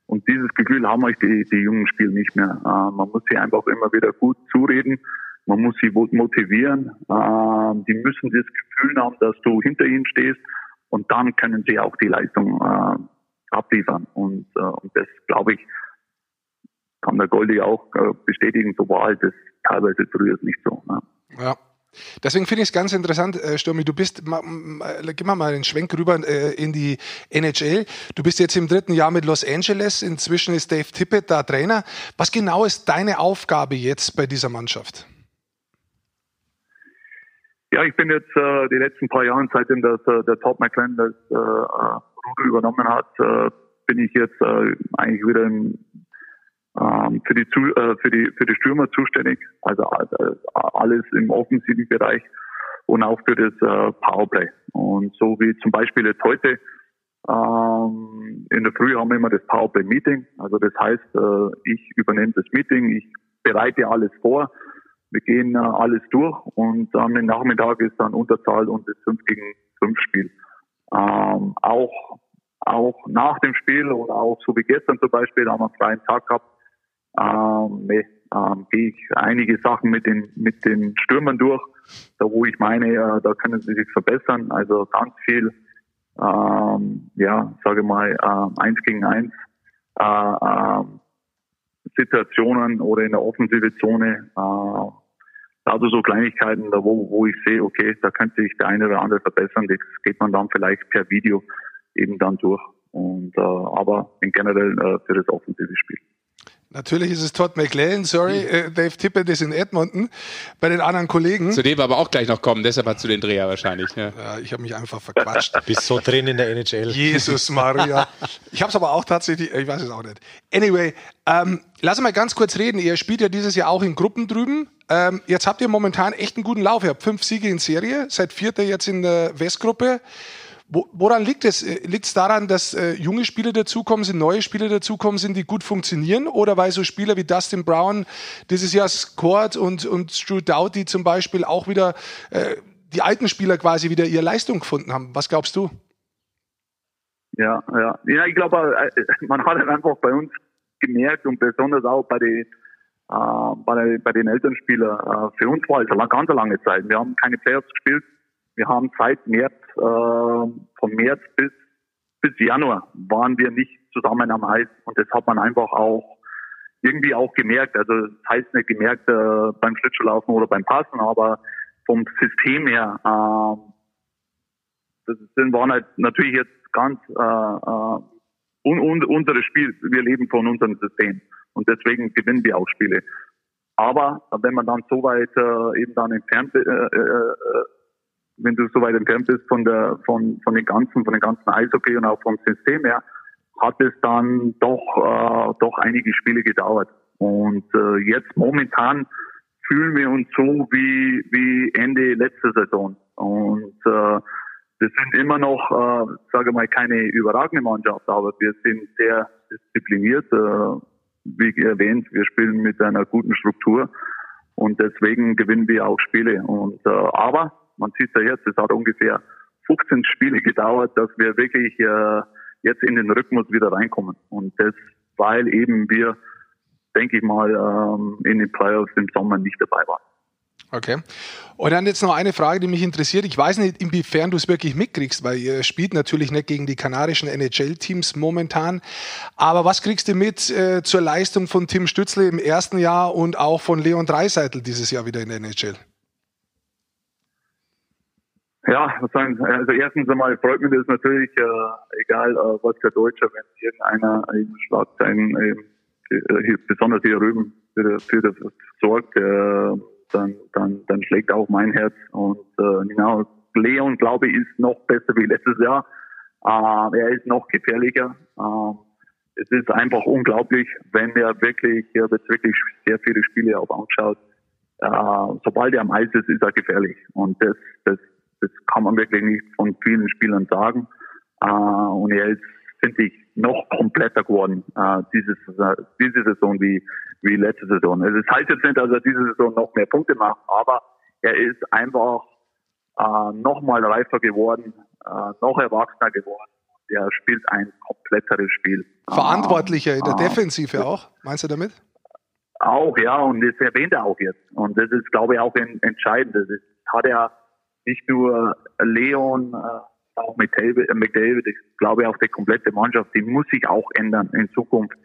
und dieses Gefühl haben euch die, die jungen Spieler nicht mehr. Äh, man muss sie einfach immer wieder gut zureden. Man muss sie motivieren. Äh, die müssen das Gefühl haben, dass du hinter ihnen stehst. Und dann können sie auch die Leistung äh, abliefern. Und, äh, und das, glaube ich, kann der Goldi auch äh, bestätigen. So war halt das teilweise früher nicht so. Ne? Ja. Deswegen finde ich es ganz interessant, äh, Stürmi, du bist, ma, gib mal mal den Schwenk rüber äh, in die NHL. Du bist jetzt im dritten Jahr mit Los Angeles, inzwischen ist Dave Tippett da Trainer. Was genau ist deine Aufgabe jetzt bei dieser Mannschaft? Ja, ich bin jetzt äh, die letzten paar Jahre, seitdem das, äh, der Todd McLean das äh, Ruder übernommen hat, äh, bin ich jetzt äh, eigentlich wieder im, ähm, für die äh, für die für die Stürmer zuständig, also äh, alles im offensiven Bereich und auch für das äh, Powerplay. Und so wie zum Beispiel jetzt heute ähm, in der Früh haben wir immer das Powerplay Meeting. Also das heißt, äh, ich übernehme das Meeting, ich bereite alles vor, wir gehen äh, alles durch und am Nachmittag ist dann Unterzahl und das 5 gegen 5 Spiel. Ähm, auch auch nach dem Spiel oder auch so wie gestern zum Beispiel haben wir einen freien Tag gehabt ähm, nee, ähm, gehe ich einige Sachen mit den mit den Stürmern durch, da wo ich meine, äh, da können sie sich verbessern. Also ganz viel, ähm, ja, sage mal äh, eins gegen eins äh, äh, Situationen oder in der offensive Zone. Äh, also so Kleinigkeiten, da wo, wo ich sehe, okay, da könnte sich der eine oder andere verbessern. Das geht man dann vielleicht per Video eben dann durch. Und äh, aber in generell äh, für das offensive Spiel. Natürlich ist es Todd McLean, sorry, hm. äh, Dave Tippett ist in Edmonton. Bei den anderen Kollegen. Zu dem wir aber auch gleich noch kommen, deshalb hat zu den Dreher wahrscheinlich. Ja, ja ich habe mich einfach verquatscht. [LAUGHS] Bist so drin in der NHL. Jesus Maria. Ich habe es aber auch tatsächlich, ich weiß es auch nicht. Anyway, ähm, lass mal ganz kurz reden. Ihr spielt ja dieses Jahr auch in Gruppen drüben. Ähm, jetzt habt ihr momentan echt einen guten Lauf. Ihr habt fünf Siege in Serie, seid Vierter jetzt in der Westgruppe. Woran liegt es? Äh, liegt es daran, dass äh, junge Spieler dazukommen sind, neue Spieler dazukommen sind, die gut funktionieren? Oder weil so Spieler wie Dustin Brown dieses Jahr scored und, und Stu Doughty zum Beispiel auch wieder äh, die alten Spieler quasi wieder ihre Leistung gefunden haben? Was glaubst du? Ja, ja. Ja, ich glaube, äh, man hat einfach bei uns gemerkt und besonders auch bei den äh, bei, bei den Elternspielern, äh, für uns war es eine ganz lange Zeit. Wir haben keine Playoffs gespielt. Wir haben seit März, äh, von März bis, bis Januar waren wir nicht zusammen am Eis und das hat man einfach auch irgendwie auch gemerkt. Also das heißt nicht gemerkt äh, beim Schlittschuhlaufen oder beim Passen, aber vom System her, äh, das sind, waren halt natürlich jetzt ganz äh, äh, un, un, unseres Spiel. Wir leben von unserem System und deswegen gewinnen wir auch Spiele. Aber wenn man dann so weit äh, eben dann entfernt äh, äh, wenn du so weit entfernt bist von der, von, von den ganzen, von den ganzen Eishockey und auch vom System her, hat es dann doch, äh, doch einige Spiele gedauert. Und äh, jetzt momentan fühlen wir uns so wie, wie Ende letzter Saison. Und äh, wir sind immer noch, äh, sage mal, keine überragende Mannschaft, aber wir sind sehr diszipliniert. Äh, wie erwähnt, wir spielen mit einer guten Struktur und deswegen gewinnen wir auch Spiele. Und äh, aber man sieht ja jetzt, es hat ungefähr 15 Spiele gedauert, dass wir wirklich äh, jetzt in den Rhythmus wieder reinkommen. Und das, weil eben wir, denke ich mal, ähm, in den Playoffs im Sommer nicht dabei waren. Okay. Und dann jetzt noch eine Frage, die mich interessiert. Ich weiß nicht, inwiefern du es wirklich mitkriegst, weil ihr spielt natürlich nicht gegen die kanadischen NHL-Teams momentan. Aber was kriegst du mit äh, zur Leistung von Tim Stützle im ersten Jahr und auch von Leon Dreiseitel dieses Jahr wieder in der NHL? Ja, was sagen, also erstens einmal freut mich das natürlich, äh, egal äh, was der Deutsche, wenn irgendeiner eben Schlagzeilen eben, äh, besonders hier drüben für, für das sorgt, äh, dann, dann, dann schlägt auch mein Herz. Und äh, genau, Leon, glaube ich, ist noch besser wie letztes Jahr. Äh, er ist noch gefährlicher. Äh, es ist einfach unglaublich, wenn er wirklich, er wird wirklich sehr viele Spiele auch anschaut. Äh, sobald er am Eis ist, ist er gefährlich. Und das, das das kann man wirklich nicht von vielen Spielern sagen. Äh, und er ist, finde ich, noch kompletter geworden äh, dieses, äh, diese Saison wie, wie letzte Saison. Also das heißt jetzt nicht, dass er diese Saison noch mehr Punkte macht, aber er ist einfach äh, noch mal reifer geworden, äh, noch erwachsener geworden. Er spielt ein kompletteres Spiel. Verantwortlicher in der äh, Defensive auch, meinst du damit? Auch, ja, und das erwähnt er auch jetzt. Und das ist, glaube ich, auch entscheidend. Das ist, hat er nicht nur Leon, äh, auch McDavid, äh, McDavid, ich glaube auch die komplette Mannschaft, die muss sich auch ändern in Zukunft.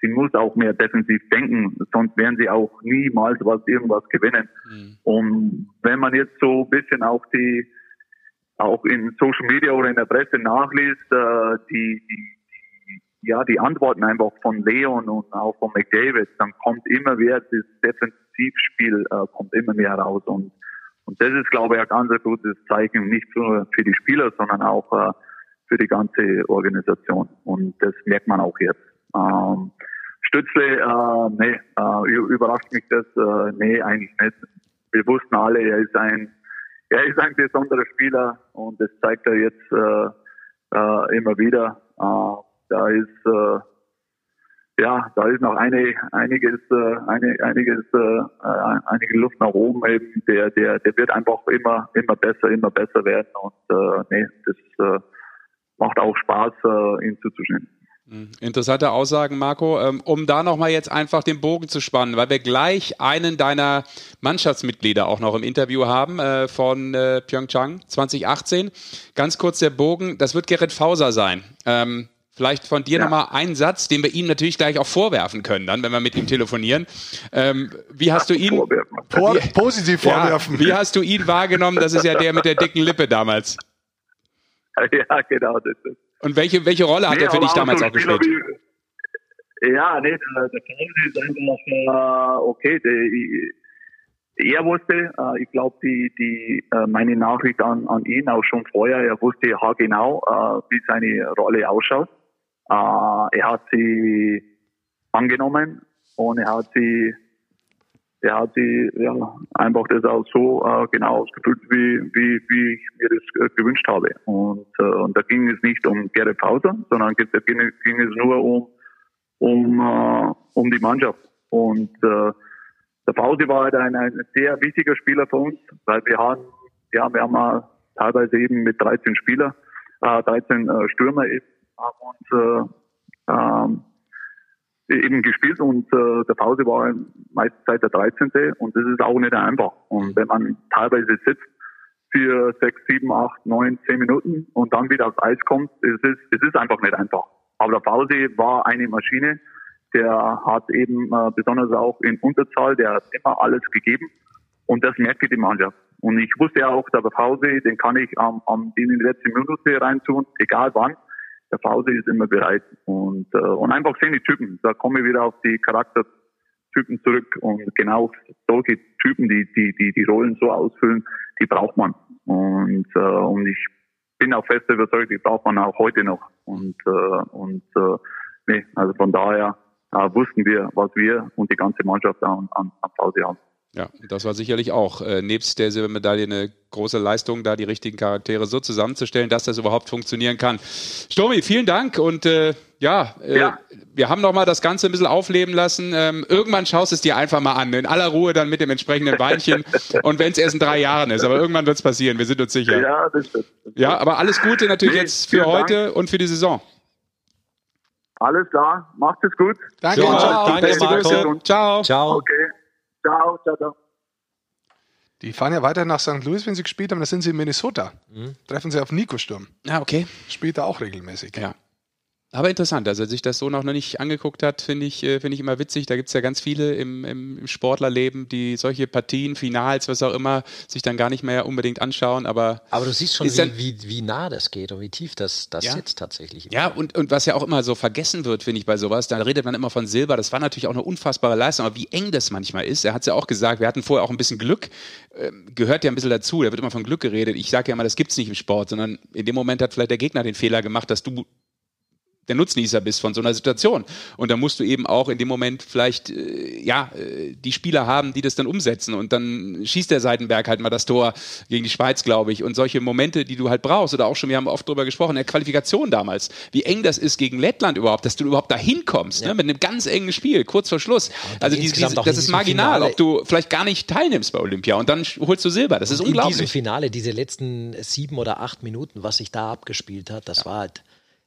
sie muss auch mehr defensiv denken, sonst werden sie auch niemals was irgendwas gewinnen. Mhm. Und wenn man jetzt so ein bisschen auch die auch in Social Media oder in der Presse nachliest, äh, die, die, die ja die Antworten einfach von Leon und auch von McDavid, dann kommt immer mehr das Defensivspiel äh, kommt immer mehr raus und und das ist, glaube ich, ein ganz gutes Zeichen, nicht nur für die Spieler, sondern auch äh, für die ganze Organisation. Und das merkt man auch jetzt. Ähm, Stützle, äh, nee, äh, überrascht mich das, äh, nee, eigentlich nicht. Wir wussten alle, er ist ein, er ist ein besonderer Spieler und das zeigt er jetzt äh, äh, immer wieder. Äh, da ist äh, ja, da ist noch eine, einiges, äh, eine, einiges, äh, einige Luft nach oben eben. Der, der, der wird einfach immer, immer besser, immer besser werden und äh, nee, das äh, macht auch Spaß, äh, ihn zuzuschauen. Hm, interessante Aussagen, Marco. Ähm, um da nochmal jetzt einfach den Bogen zu spannen, weil wir gleich einen deiner Mannschaftsmitglieder auch noch im Interview haben äh, von äh, Pyeongchang 2018. Ganz kurz der Bogen, das wird Gerrit Fauser sein. Ähm, Vielleicht von dir ja. nochmal einen Satz, den wir ihm natürlich gleich auch vorwerfen können, dann, wenn wir mit ihm telefonieren. Ähm, wie hast du ihn Vor, positiv vorwerfen? Ja, wie hast du ihn wahrgenommen? Das ist ja der mit der dicken Lippe damals. [LAUGHS] Ja, genau. Das ist. Und welche, welche Rolle hat nee, er für dich damals auch gespielt? ja, nee, der, der ist einfach äh, okay. Der, er wusste, äh, ich glaube, die, die, äh, meine Nachricht an, an ihn auch schon vorher, er wusste ja genau, äh, wie seine Rolle ausschaut. Äh, er hat sie angenommen und er hat sie, er hat sie ja, einfach das auch so äh, genau ausgefüllt, wie, wie, wie ich mir das äh, gewünscht habe. Und, äh, und da ging es nicht um Gerrit Pauser, sondern da ging, ging es nur um, um, äh, um die Mannschaft. Und äh, der Pause war halt ein, ein sehr wichtiger Spieler für uns, weil wir haben, ja, wir haben teilweise eben mit 13 Spieler, äh, 13 äh, Stürmer eben haben uns äh, ähm, eben gespielt und äh, der Pause war meist seit der 13. und das ist auch nicht einfach. Und wenn man teilweise sitzt für sechs, sieben, acht, neun, zehn Minuten und dann wieder aufs Eis kommt, es ist, es ist einfach nicht einfach. Aber der Pause war eine Maschine, der hat eben äh, besonders auch in Unterzahl, der hat immer alles gegeben und das merkt die Mannschaft. Und ich wusste ja auch, der Pause, den kann ich am, am in die letzte Minute reintun, egal wann der Pause ist immer bereit. Und, äh, und einfach sehen die Typen. Da komme ich wieder auf die Charaktertypen zurück. Und genau solche Typen, die, die, die, die Rollen so ausfüllen, die braucht man. Und, äh, und ich bin auch fest überzeugt, die braucht man auch heute noch. Und, äh, und äh, nee, also von daher äh, wussten wir, was wir und die ganze Mannschaft an, an, an Pause haben. Ja, das war sicherlich auch äh, nebst der Silbermedaille eine große Leistung, da die richtigen Charaktere so zusammenzustellen, dass das überhaupt funktionieren kann. Sturmi, vielen Dank und äh, ja, äh, ja, wir haben noch mal das Ganze ein bisschen aufleben lassen. Ähm, irgendwann schaust es dir einfach mal an, in aller Ruhe dann mit dem entsprechenden Weinchen [LAUGHS] und wenn es erst in drei Jahren ist, aber irgendwann wird es passieren, wir sind uns sicher. Ja, das stimmt. Ja, aber alles Gute natürlich nee, jetzt für heute Dank. und für die Saison. Alles klar, macht es gut. Danke, ciao. ciao. Danke, Marco. Ciao. Ciao. Okay. Ciao, ciao, ciao. Die fahren ja weiter nach St. Louis, wenn sie gespielt haben. Da sind sie in Minnesota. Mhm. Treffen sie auf Nico Sturm. Ah, okay. Spielt er auch regelmäßig. Ja. Aber interessant, er sich das so noch nicht angeguckt hat, finde ich, äh, finde ich immer witzig. Da gibt es ja ganz viele im, im, Sportlerleben, die solche Partien, Finals, was auch immer, sich dann gar nicht mehr unbedingt anschauen. Aber, aber du siehst schon, wie, dann, wie, wie nah das geht und wie tief das, das ja. sitzt tatsächlich. Ja, und, und was ja auch immer so vergessen wird, finde ich, bei sowas, da redet man immer von Silber. Das war natürlich auch eine unfassbare Leistung, aber wie eng das manchmal ist. Er hat es ja auch gesagt, wir hatten vorher auch ein bisschen Glück, ähm, gehört ja ein bisschen dazu. Da wird immer von Glück geredet. Ich sage ja immer, das gibt es nicht im Sport, sondern in dem Moment hat vielleicht der Gegner den Fehler gemacht, dass du der Nutznießer bist von so einer Situation. Und da musst du eben auch in dem Moment vielleicht, äh, ja, äh, die Spieler haben, die das dann umsetzen. Und dann schießt der Seitenberg halt mal das Tor gegen die Schweiz, glaube ich. Und solche Momente, die du halt brauchst, oder auch schon, wir haben oft drüber gesprochen, in der Qualifikation damals, wie eng das ist gegen Lettland überhaupt, dass du überhaupt da hinkommst, ja. ne, mit einem ganz engen Spiel, kurz vor Schluss. Ja, also die, diese, das ist marginal, Finale. ob du vielleicht gar nicht teilnimmst bei Olympia und dann holst du Silber. Das ist und unglaublich. In diesem Finale, diese letzten sieben oder acht Minuten, was sich da abgespielt hat, das ja. war halt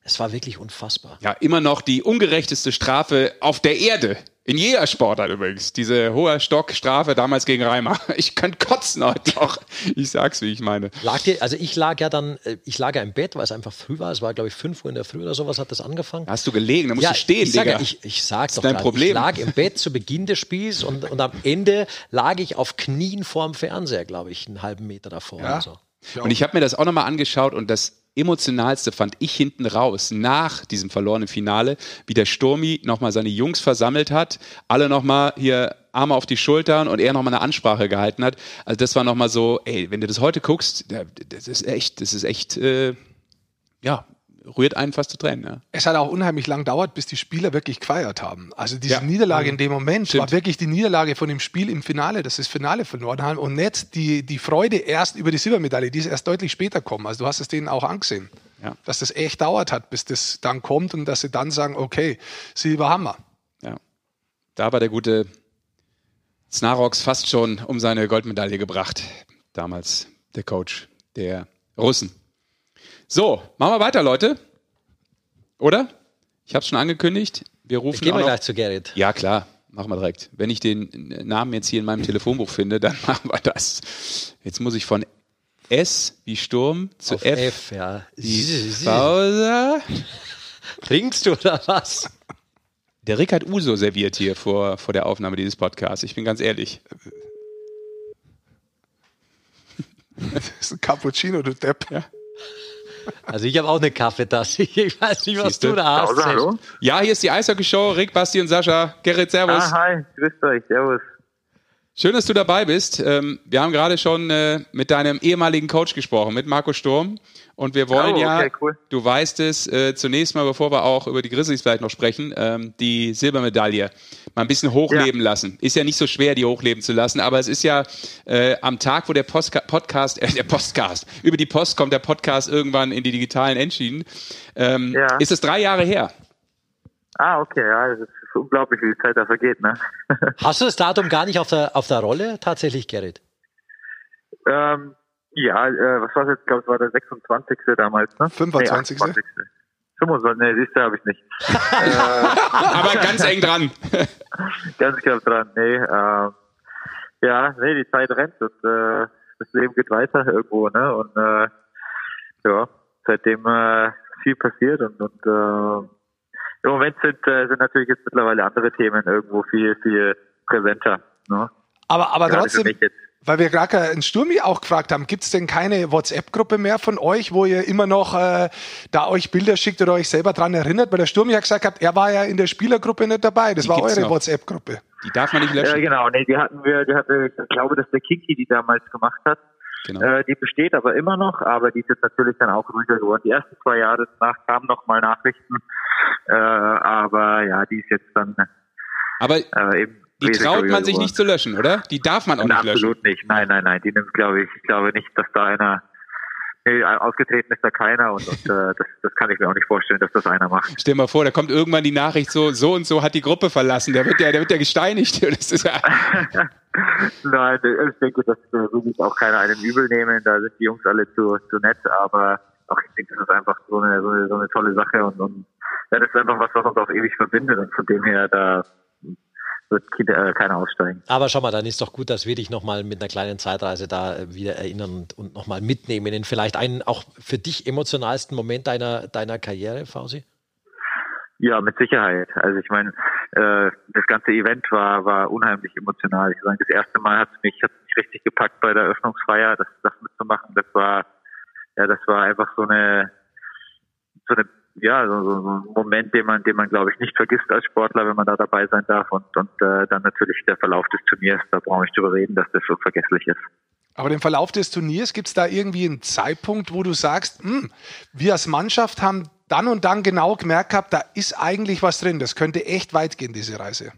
es war wirklich unfassbar. Ja, immer noch die ungerechteste Strafe auf der Erde In jeder Sportart übrigens. Diese hohe Stockstrafe damals gegen Reimer. [LAUGHS] Ich könnte kotzen heute noch. Ich sag's, wie ich meine. Lag dir, also ich lag ja dann, äh, ich lag ja im Bett, weil es einfach früh war. Es war, glaube ich, 5 Uhr in der Früh oder sowas hat das angefangen. Hast du gelegen? Da musst du stehen, ich sag, Digga. ja, ich, ich sag's doch dein grad. Problem. Ich lag im Bett zu Beginn des Spiels und, und am Ende lag ich auf Knien vorm Fernseher, glaube ich, einen halben Meter davor. Ja. Und so. Und ich habe mir das auch nochmal angeschaut und das emotionalste fand ich hinten raus, nach diesem verlorenen Finale, wie der Sturmi nochmal seine Jungs versammelt hat, alle nochmal hier Arme auf die Schultern und er nochmal eine Ansprache gehalten hat. Also das war nochmal so, ey, wenn du das heute guckst, da- das ist echt, das ist echt, äh, ja, rührt einen fast zu Tränen. Ja. Es hat auch unheimlich lang gedauert, bis die Spieler wirklich gefeiert haben. Also diese Ja. Niederlage in dem Moment Stimmt. war wirklich die Niederlage von dem Spiel im Finale, dass sie das Finale verloren haben und nicht die, die Freude erst über die Silbermedaille, die ist erst deutlich später kommen. Also du hast es denen auch angesehen, Ja. dass das echt dauert hat, bis das dann kommt und dass sie dann sagen, okay, Silber haben wir. Ja. Da war der gute Snarox fast schon um seine Goldmedaille gebracht. Damals der Coach der Russen. So, machen wir weiter, Leute. Oder? Ich habe es schon angekündigt. Wir rufen Gehen wir gleich zu Gerrit. Ja, klar. Machen wir direkt. Wenn ich den Namen jetzt hier in meinem Telefonbuch finde, dann [LAUGHS] machen wir das. Jetzt muss ich von S wie Sturm zu Auf F. F, ja. Die Pause. Trinkst du oder was? Der Rick hat Uso serviert hier vor, vor der Aufnahme dieses Podcasts. Ich bin ganz ehrlich. Das ist ein Cappuccino, du Depp. Also ich habe auch eine Kaffeetasse. [LAUGHS] Ich weiß nicht, was Siehste? du da hast. Hallo? Ja, hier ist die Eishockey-Show. Rick, Basti und Sascha. Gerrit, Servus. Ah, hi, grüßt euch, servus. Schön, dass du dabei bist. Ähm, wir haben gerade schon äh, mit deinem ehemaligen Coach gesprochen, mit Marco Sturm. Und wir wollen Oh, ja, okay, cool. du weißt es, äh, zunächst mal, bevor wir auch über die Grizzlies vielleicht noch sprechen, ähm, die Silbermedaille mal ein bisschen hochleben lassen. Ist ja nicht so schwer, die hochleben zu lassen, aber es ist ja äh, am Tag, wo der Postka Podcast, äh, der Postcast, über die Post kommt der Podcast irgendwann in die digitalen Entschieden, ähm, Ja. ist es drei Jahre her. Ah, okay, ja, es ist unglaublich, wie die Zeit da vergeht, ne? [LAUGHS] Hast du das Datum gar nicht auf der, auf der Rolle? Tatsächlich, Gerrit. ähm, ja, äh, was war das jetzt? Ich glaube, es war der 26. damals, ne? 25.. Nee, 28. 25. Nee, siehst du, habe ich nicht. [LAUGHS] Aber ganz eng dran. [LAUGHS] Ganz knapp dran, nee. Ähm, ja, nee, die Zeit rennt und äh, das Leben geht weiter irgendwo, ne? Und äh, ja, seitdem äh, viel passiert und, und äh, im Moment sind, äh, sind natürlich jetzt mittlerweile andere Themen irgendwo viel, viel präsenter. Ne? Aber, aber Gerade trotzdem. Weil wir gerade einen Sturmi auch gefragt haben, gibt es denn keine WhatsApp-Gruppe mehr von euch, wo ihr immer noch äh, da euch Bilder schickt oder euch selber dran erinnert? Weil der Sturmi ja gesagt hat, er war ja in der Spielergruppe nicht dabei. Das Die war eure. WhatsApp-Gruppe. Die darf man nicht Ja, löschen. genau, nee, die hatten wir, die hatte, ich glaube, dass der Kinky die damals gemacht hat. Genau. Äh, die besteht aber immer noch, aber die ist jetzt natürlich dann auch ruhiger geworden. Die ersten zwei Jahre danach kamen noch mal Nachrichten, äh, aber ja, die ist jetzt dann Aber äh, eben. Die wesentlich traut man sich nicht zu löschen, oder? Die darf man auch nicht löschen. Absolut nicht. Nein, nein, nein. Die nimmt, glaube ich, ich glaube nicht, dass da einer nee, ausgetreten ist da keiner und, und äh, das, das kann ich mir auch nicht vorstellen, dass das einer macht. Stell dir mal vor, da kommt irgendwann die Nachricht so, so und so hat die Gruppe verlassen. Der wird ja, der wird ja gesteinigt. [LAUGHS] Das ist ja, [LAUGHS] Nein, ich denke, das äh, will sich auch keiner einem übel nehmen. Da sind die Jungs alle zu, zu nett, aber auch ich denke, das ist einfach so eine, so eine, so eine tolle Sache und, und ja, das ist einfach was, was uns auf ewig verbindet und von dem her, da wird äh, keiner aussteigen. Aber schau mal, dann ist doch gut, dass wir dich nochmal mit einer kleinen Zeitreise da äh, wieder erinnern und, und nochmal mitnehmen in vielleicht einen auch für dich emotionalsten Moment deiner, deiner Karriere, Fausi. Ja, mit Sicherheit. Also ich meine, äh, das ganze Event war war unheimlich emotional. Ich sage, das erste Mal hat mich hat mich richtig gepackt bei der Eröffnungsfeier, das das mitzumachen. Das war ja, das war einfach so eine so eine ja so, so, ein Moment, den man den man glaube ich nicht vergisst als Sportler, wenn man da dabei sein darf und und äh, dann natürlich der Verlauf des Turniers. Da brauche ich drüber reden, dass das so vergesslich ist. Aber im Verlauf des Turniers gibt es da irgendwie einen Zeitpunkt, wo du sagst, hm, wir als Mannschaft haben dann und dann genau gemerkt gehabt, da ist eigentlich was drin. Das könnte echt weit gehen, diese Reise.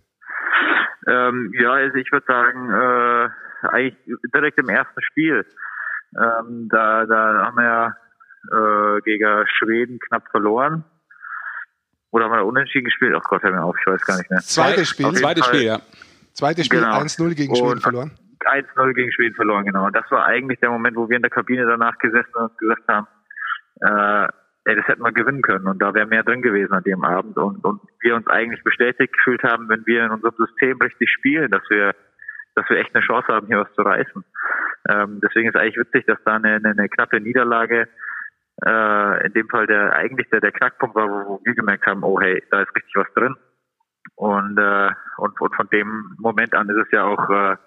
Ähm, ja, also ich würde sagen, äh, eigentlich direkt im ersten Spiel. Ähm, da, da haben wir ja äh, gegen Schweden knapp verloren. Oder haben wir unentschieden gespielt? Ach Gott, hör mir auf, ich weiß gar nicht mehr. Zweites Spiel, zweites. Spiel, ja. zweites Spiel Genau. 1-0 gegen Schweden Und- verloren. 1-0 gegen Schweden verloren, genau. Und das war eigentlich der Moment, wo wir in der Kabine danach gesessen und gesagt haben, äh, ey, das hätten wir gewinnen können und da wäre mehr drin gewesen an dem Abend und, und wir uns eigentlich bestätigt gefühlt haben, wenn wir in unserem System richtig spielen, dass wir dass wir echt eine Chance haben, hier was zu reißen. Ähm, deswegen ist eigentlich witzig, dass da eine, eine, eine knappe Niederlage äh, in dem Fall der eigentlich der, der Knackpunkt war, wo, wo wir gemerkt haben, oh hey, da ist richtig was drin. Und, äh, und, und von dem Moment an ist es ja auch äh,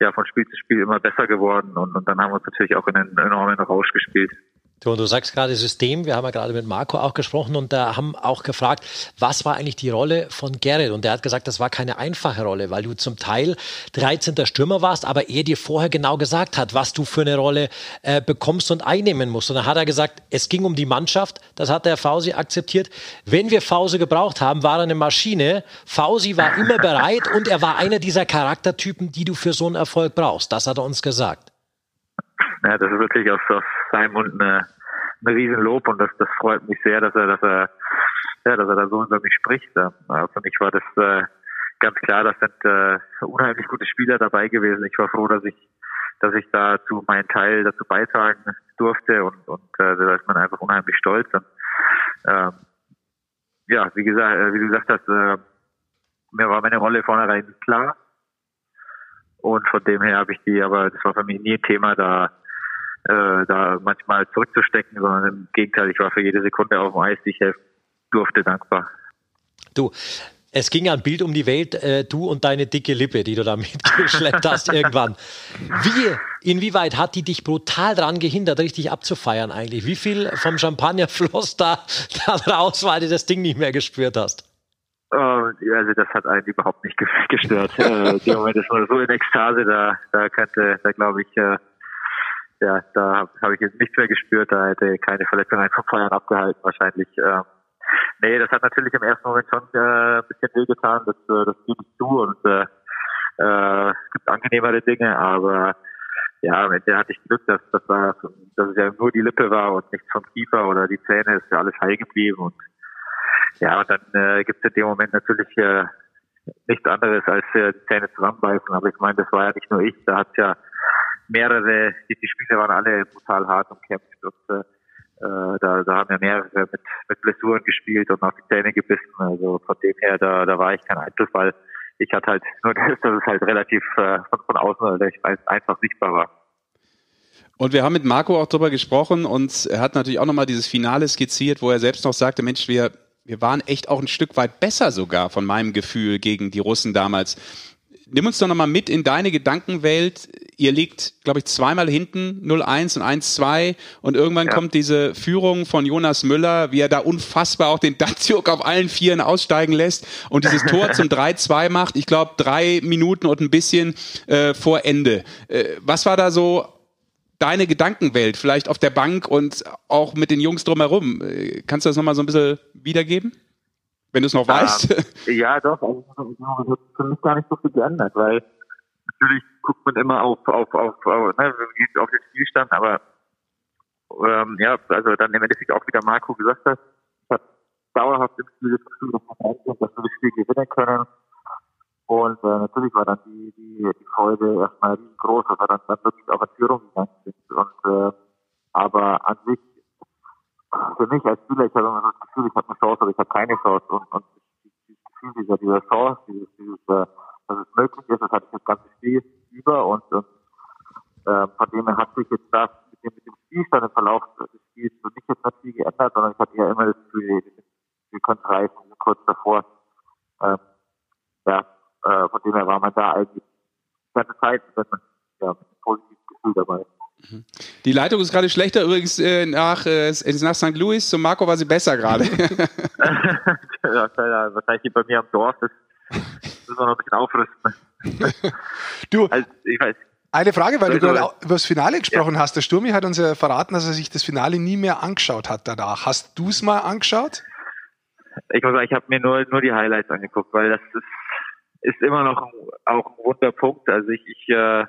ja von Spiel zu Spiel immer besser geworden und, und dann haben wir uns natürlich auch in einen enormen Rausch gespielt. Du, du sagst gerade System, wir haben ja gerade mit Marco auch gesprochen und da haben auch gefragt, was war eigentlich die Rolle von Gerrit? Und der hat gesagt, das war keine einfache Rolle, weil du zum Teil 13. Stürmer warst, aber er dir vorher genau gesagt hat, was du für eine Rolle äh, bekommst und einnehmen musst. Und dann hat er gesagt, es ging um die Mannschaft, das hat der Fausi akzeptiert. Wenn wir Fausi gebraucht haben, war er eine Maschine. Fausi war immer bereit und er war einer dieser Charaktertypen, die du für so einen Erfolg brauchst. Das hat er uns gesagt. Ja, das ist wirklich aus, aus seinem Mund eine, ein Riesenlob und das, das freut mich sehr, dass er, dass er, ja, dass er da so über mich spricht. Ja. Für mich war das äh, ganz klar, das sind äh, unheimlich gute Spieler dabei gewesen. Ich war froh, dass ich, dass ich dazu meinen Teil dazu beitragen durfte und, und äh, da ist man einfach unheimlich stolz. Und, äh, ja, wie gesagt, äh, wie du gesagt hast, äh, mir war meine Rolle vornherein klar. Und von dem her habe ich die, aber das war für mich nie ein Thema, da äh, da manchmal zurückzustecken, sondern im Gegenteil, ich war für jede Sekunde auf dem Eis, die ich helfen durfte, dankbar. Du, es ging ein Bild um die Welt, äh, du und deine dicke Lippe, die du da [LAUGHS] mitgeschleppt hast irgendwann. Wie, inwieweit hat die dich brutal daran gehindert, richtig abzufeiern eigentlich? Wie viel vom Champagner floss da, [LAUGHS] da raus, weil du das Ding nicht mehr gespürt hast? Uh, also das hat einen überhaupt nicht [LAUGHS] gestört. äh, der Moment ist so in Ekstase, da, da könnte, da glaube ich, äh, ja, da habe hab ich jetzt nichts mehr gespürt, da hätte keine Verletzung einfach Feuern abgehalten wahrscheinlich. Ähm, nee, das hat natürlich im ersten Moment schon äh, ein bisschen wehgetan, das, äh, das gebe ich zu und äh, äh, es gibt angenehmere Dinge, aber ja, am Ende hatte ich Glück, dass, dass, war, dass es ja nur die Lippe war und nichts vom Kiefer oder die Zähne, ist ja alles heil geblieben und ja, und dann äh, gibt es in dem Moment natürlich äh, nichts anderes als äh, die Zähne zusammenbeißen, aber ich meine, das war ja nicht nur ich, da hat ja mehrere, die, die Spiele waren alle brutal hart umkämpft und äh, äh, da, da haben ja mehrere mit, mit Blessuren gespielt und auf die Zähne gebissen. Also von dem her, da, da war ich kein Einzelfall. Ich hatte halt nur das, dass es halt relativ äh, von, von außen recht einfach sichtbar war. Und wir haben mit Marco auch drüber gesprochen und er hat natürlich auch nochmal dieses Finale skizziert, wo er selbst noch sagte, Mensch, wir, wir waren echt auch ein Stück weit besser sogar von meinem Gefühl gegen die Russen damals. Nimm uns doch nochmal mit in deine Gedankenwelt. Ihr liegt, glaube ich, zweimal hinten, 0-1 und 1-2 und irgendwann ja. kommt diese Führung von Jonas Müller, wie er da unfassbar auch den [LAUGHS] Datsjuk auf allen Vieren aussteigen lässt und dieses [LAUGHS] Tor zum 3-2 macht. Ich glaube, drei Minuten und ein bisschen äh, vor Ende. Äh, was war da so deine Gedankenwelt, vielleicht auf der Bank und auch mit den Jungs drumherum? Äh, kannst du das nochmal so ein bisschen wiedergeben? wenn du es noch weißt. Ähm, [LAUGHS] ja, doch. Also, das hat für mich gar nicht so viel geändert, weil natürlich guckt man immer auf, auf, auf, auf, ne, auf den Spielstand, aber ähm, ja, also dann im Endeffekt auch wieder Marco gesagt hat, hat dauerhaft im Spiel das Gefühl, dass wir das Spiel gewinnen können. Und äh, natürlich war dann die, die, die Freude erstmal riesengroß, dass wir dann, dann wirklich auf eine Führung gegangen sind. Und äh, aber an sich für mich als Spieler, ich habe immer das Gefühl, ich habe eine Chance, aber ich habe keine Chance. Und, und dieses Gefühl dieser, dieser Chance, dieses, dieses, äh, dass es möglich ist, das hatte ich das ganze Spiel über und, und äh, von dem her hat sich jetzt das mit dem, mit dem Spielstand im Verlauf des Spiels für mich jetzt nicht viel geändert, sondern ich hatte ja immer das Gefühl, wir können reißen, kurz davor. Ähm, ja, äh, von dem her war man da eigentlich die ganze Zeit mit, ja, einem positiven Gefühl dabei. Die Leitung ist gerade schlechter übrigens äh, nach, äh, nach St. Louis. Zu Marco war sie besser gerade. [LAUGHS] [LAUGHS] ja, wahrscheinlich bei mir am Dorf. Das müssen wir noch ein bisschen aufrüsten. [LAUGHS] du, also, ich weiß. Eine Frage, weil du gerade über das Finale gesprochen ja. hast. Der Sturmi hat uns ja verraten, dass er sich das Finale nie mehr angeschaut hat danach. Hast du es mal angeschaut? Ich muss sagen, ich habe mir nur, nur die Highlights angeguckt, weil das ist, ist immer noch auch ein Wunderpunkt. Also ich, ich äh,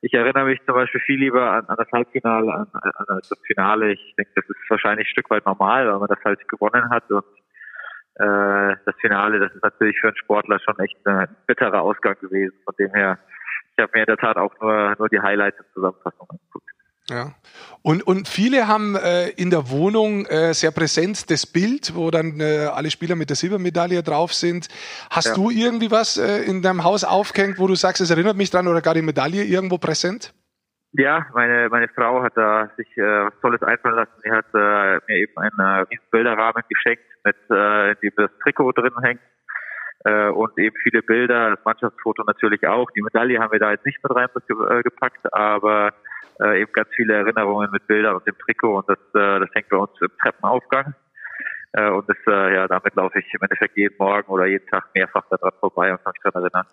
ich erinnere mich zum Beispiel viel lieber an, an das Halbfinale, an, an, an das Finale. Ich denke, das ist wahrscheinlich ein Stück weit normal, weil man das halt gewonnen hat und äh, das Finale, das ist natürlich für einen Sportler schon echt ein bitterer Ausgang gewesen. Von dem her, ich habe mir in der Tat auch nur, nur die Highlights und Zusammenfassungen angeguckt. Ja. Und, und viele haben äh, in der Wohnung äh, sehr präsent das Bild, wo dann äh, alle Spieler mit der Silbermedaille drauf sind. Hast ja. du irgendwie was äh, in deinem Haus aufgehängt, wo du sagst, es erinnert mich dran oder gar die Medaille irgendwo präsent? Ja, meine, meine Frau hat da sich äh, was Tolles einfallen lassen. Sie hat äh, mir eben einen äh, riesen Bilderrahmen geschenkt, mit äh, in dem das Trikot drin hängt äh, und eben viele Bilder, das Mannschaftsfoto natürlich auch. Die Medaille haben wir da jetzt nicht mit reingepackt, äh, aber äh, eben ganz viele Erinnerungen mit Bildern und dem Trikot und das, äh, das hängt bei uns im Treppenaufgang. Äh, und das, äh, ja, damit laufe ich im Endeffekt jeden Morgen oder jeden Tag mehrfach daran vorbei und kann mich daran erinnern.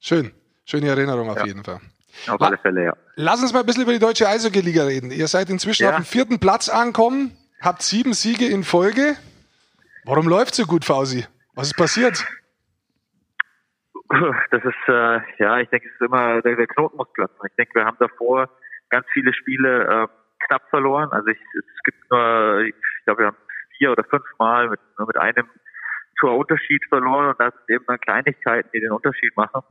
Schön. Schöne Erinnerung auf ja. jeden Fall. Auf alle Fälle, ja. Lass uns mal ein bisschen über die deutsche Eishockey-Liga reden. Ihr seid inzwischen ja. auf dem vierten Platz angekommen, habt sieben Siege in Folge. Warum läuft so gut, Fausi? Was ist passiert? Das ist, äh, ja, ich denke, es ist immer, der, der Knoten muss platzen. Ich denke, wir haben davor ganz viele Spiele äh, knapp verloren. Also ich, es gibt nur, ich glaube, wir haben vier oder fünf Mal mit, nur mit einem Torunterschied verloren und das sind eben dann Kleinigkeiten, die den Unterschied machen.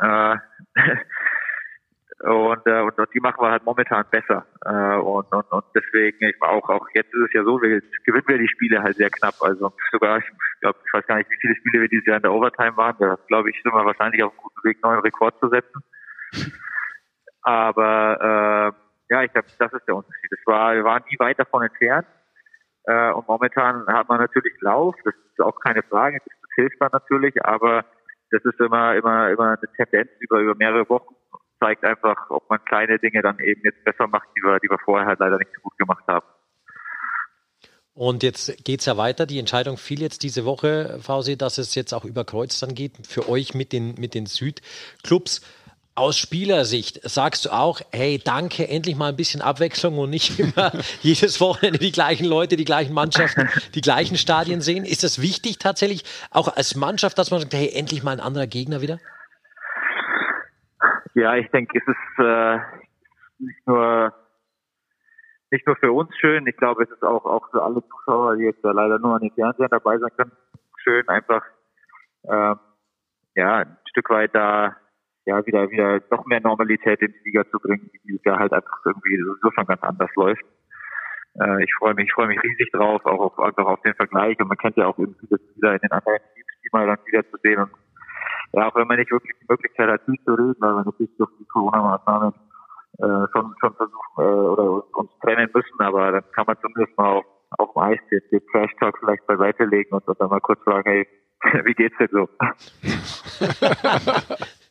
Äh, [LAUGHS] und, äh, und, und die machen wir halt momentan besser. Äh, und, und, und deswegen, ich auch, auch jetzt ist es ja so, wir gewinnen wir die Spiele halt sehr knapp. Also sogar, ich glaube, ich weiß gar nicht, wie viele Spiele wir dieses Jahr in der Overtime waren. Da glaube ich, sind wir wahrscheinlich auf einem guten Weg, neuen Rekord zu setzen. Aber äh, ja, ich glaube, das ist der Unterschied. Es war, wir waren nie weit davon entfernt. Äh, und momentan hat man natürlich Lauf, das ist auch keine Frage, das, das hilft dann natürlich, aber das ist immer, immer, immer eine Tendenz über, über mehrere Wochen zeigt einfach, ob man kleine Dinge dann eben jetzt besser macht, die wir, die wir vorher halt leider nicht so gut gemacht haben. Und jetzt geht es ja weiter. Die Entscheidung fiel jetzt diese Woche, Fausi, dass es jetzt auch über Kreuz dann geht für euch mit den, mit den Südclubs. Aus Spielersicht sagst du auch, hey, danke, endlich mal ein bisschen Abwechslung und nicht immer [LAUGHS] jedes Wochenende die gleichen Leute, die gleichen Mannschaften, [LAUGHS] die gleichen Stadien sehen. Ist das wichtig tatsächlich, auch als Mannschaft, dass man sagt, hey, endlich mal ein anderer Gegner wieder? Ja, ich denke, es ist äh, nicht nur nicht nur für uns schön, ich glaube, es ist auch auch für alle Zuschauer, die jetzt ja leider nur an den Fernsehern dabei sein können, schön einfach äh, ja ein Stück weit da ja wieder wieder noch mehr Normalität in die Liga zu bringen, die dieses Jahr halt einfach irgendwie so schon ganz anders läuft. Äh, ich freue mich, ich freue mich riesig drauf, auch auf einfach auf den Vergleich und man kennt ja auch irgendwie das wieder in den anderen Teams, die mal dann wieder zu sehen und ja, auch wenn man nicht wirklich die Möglichkeit hat, viel zu reden, weil wir natürlich durch die Corona-Maßnahmen äh, schon, schon versuchen äh, oder uns trennen müssen, aber dann kann man zumindest mal auf, auf dem Eis den, den Trash-Talk vielleicht beiseite legen und dann mal kurz fragen, hey, [LAUGHS] wie geht's denn so? [LAUGHS]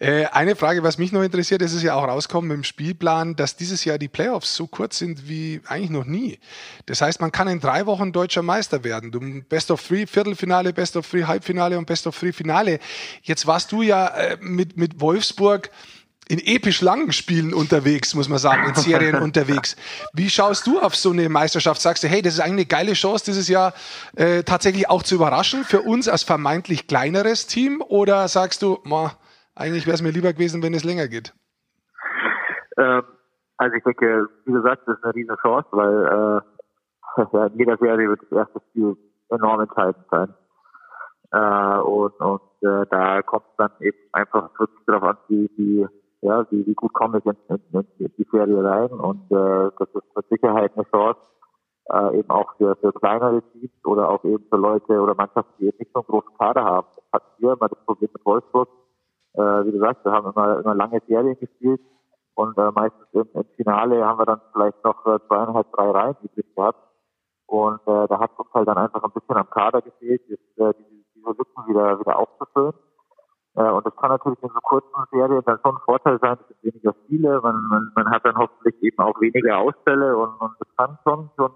Äh, eine Frage, was mich noch interessiert, ist es ja auch rauskommen im Spielplan, dass dieses Jahr die Playoffs so kurz sind wie eigentlich noch nie. Das heißt, man kann in drei Wochen deutscher Meister werden. Du Best of Three Viertelfinale, Best of Three Halbfinale und Best of Three Finale. Jetzt warst du ja äh, mit, mit Wolfsburg in episch langen Spielen unterwegs, muss man sagen, in Serien [LAUGHS] unterwegs. Wie schaust du auf so eine Meisterschaft? Sagst du, hey, das ist eigentlich eine geile Chance, dieses Jahr äh, tatsächlich auch zu überraschen für uns als vermeintlich kleineres Team? Oder sagst du, ma, eigentlich wäre es mir lieber gewesen, wenn es länger geht. Ähm, also ich denke, wie gesagt, das ist eine riesen Chance, weil äh, [LAUGHS] ja, in jeder Serie wird das erste Spiel enorm entscheidend sein. Äh, und und äh, da kommt dann eben einfach wirklich darauf an, wie, wie, ja, wie, wie gut komme ich in, in, in die Serie rein. Und äh, das ist mit Sicherheit eine Chance, äh, eben auch für, für kleinere Teams oder auch eben für Leute oder Mannschaften, die eben nicht so einen großen Kader haben. Das hatten wir immer das Problem mit Wolfsburg äh, wie gesagt, wir haben immer, immer lange Serien gespielt und äh, meistens im, im Finale haben wir dann vielleicht noch äh, zweieinhalb, drei Reihen übrig gehabt. Und äh, da hat uns halt dann einfach ein bisschen am Kader gefehlt, jetzt, äh, diese, diese Lücken wieder, wieder aufzufüllen. Äh, und das kann natürlich in so kurzen Serien dann schon ein Vorteil sein, es sind weniger Spiele, man, man, man hat dann hoffentlich eben auch weniger Ausfälle und, und das kann schon schon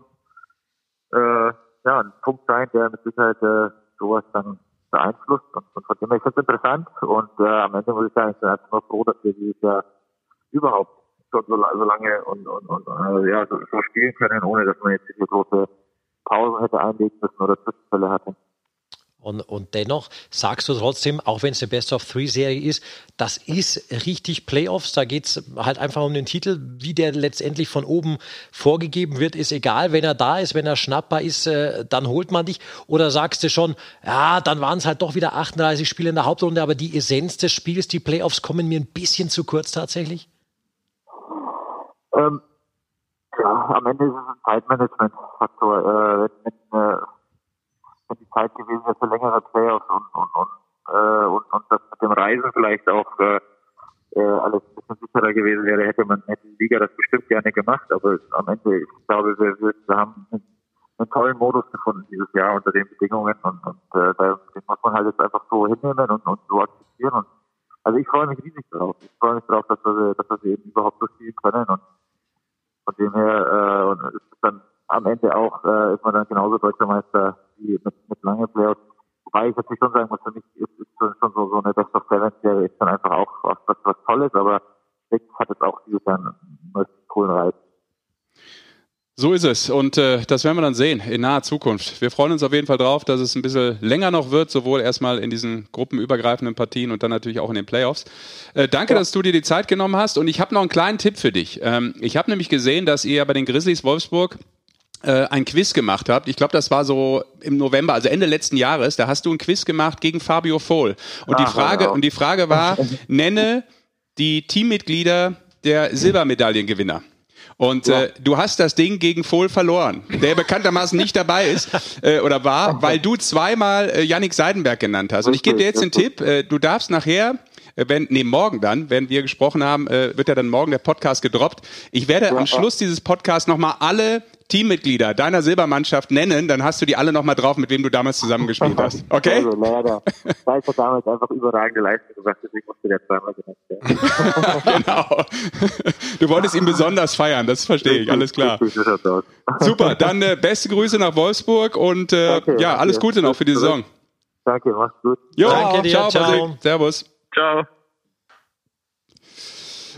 äh, ja, ein Punkt sein, der mit Sicherheit äh, sowas dann beeinflusst und, und von dem her ist das interessant und äh, am Ende muss ich sagen, ich bin einfach nur froh, dass wir dieses Jahr überhaupt schon so, so lange und, und, und äh, ja, so, so spielen können, ohne dass man jetzt diese große Pausen hätte einlegen müssen oder Zwischenfälle hatte. Und, und dennoch sagst du trotzdem, auch wenn es eine Best-of-Three-Serie ist, das ist richtig Playoffs. Da geht es halt einfach um den Titel. Wie der letztendlich von oben vorgegeben wird, ist egal. Wenn er da ist, wenn er schnappbar ist, äh, dann holt man dich. Oder sagst du schon, ja, dann waren es halt doch wieder 38 Spiele in der Hauptrunde, aber die Essenz des Spiels, die Playoffs, kommen mir ein bisschen zu kurz tatsächlich? Ähm, ja, am Ende ist es ein Zeitmanagement-Faktor. Äh, wenn, wenn, äh, wenn die Zeit gewesen für längere Playoffs und, und, und, äh, und, und das mit dem Reisen vielleicht auch äh, äh, alles ein bisschen sicherer gewesen wäre, hätte man hätte die Liga das bestimmt gerne gemacht. Aber am Ende, ich glaube, wir, wir, haben einen, tollen Modus gefunden dieses Jahr unter den Bedingungen und, und äh, da, den muss man halt jetzt einfach so hinnehmen und, und so akzeptieren. Und also ich freue mich riesig drauf. Ich freue mich drauf, dass wir, dass wir eben überhaupt durchziehen können und von dem her äh, und es ist dann am Ende auch äh, ist man dann genauso deutscher Meister wie mit, mit lange Playoffs. Wobei ich natürlich schon sagen muss, für mich ist, ist schon so, so eine Best of Seven Serie ist dann einfach auch was, was, was Tolles, aber Six hat jetzt auch dieses Jahr einen coolen Reiz. So ist es. Und äh, das werden wir dann sehen in naher Zukunft. Wir freuen uns auf jeden Fall drauf, dass es ein bisschen länger noch wird, sowohl erstmal in diesen gruppenübergreifenden Partien und dann natürlich auch in den Playoffs. Äh, danke, ja. dass du dir die Zeit genommen hast. Und ich habe noch einen kleinen Tipp für dich. Ähm, ich habe nämlich gesehen, dass ihr bei den Grizzlies Wolfsburg äh, ein Quiz gemacht habt. Ich glaube, das war so im November, also Ende letzten Jahres. Da hast du ein Quiz gemacht gegen Fabio Vohl. Und ah, die Frage, und die Frage war, [LAUGHS] nenne die Teammitglieder der Silbermedaillengewinner. Und ja. äh, du hast das Ding gegen Fohl verloren, der [LAUGHS] bekanntermaßen nicht dabei ist äh, oder war, weil du zweimal äh, Yannick Seidenberg genannt hast. Und ich gebe dir jetzt den Tipp, äh, du darfst nachher äh, wenn, nee, morgen dann, wenn wir gesprochen haben, äh, wird ja dann morgen der Podcast gedroppt. Ich werde ja, am Schluss dieses Podcasts nochmal alle Teammitglieder deiner Silbermannschaft nennen, dann hast du die alle nochmal drauf, mit wem du damals zusammengespielt hast. [LAUGHS] Okay? Also, leider. Weil ich damals einfach überragende Leistung gemacht, deswegen musste der zweimal genannt werden. genau. Du wolltest ihn besonders feiern, das verstehe ich, alles klar. Super, dann äh, beste Grüße nach Wolfsburg und äh, okay, ja, alles Gute noch für die Saison. Danke, mach's gut. Jo, Danke dir, ciao. ciao. Servus. Ciao.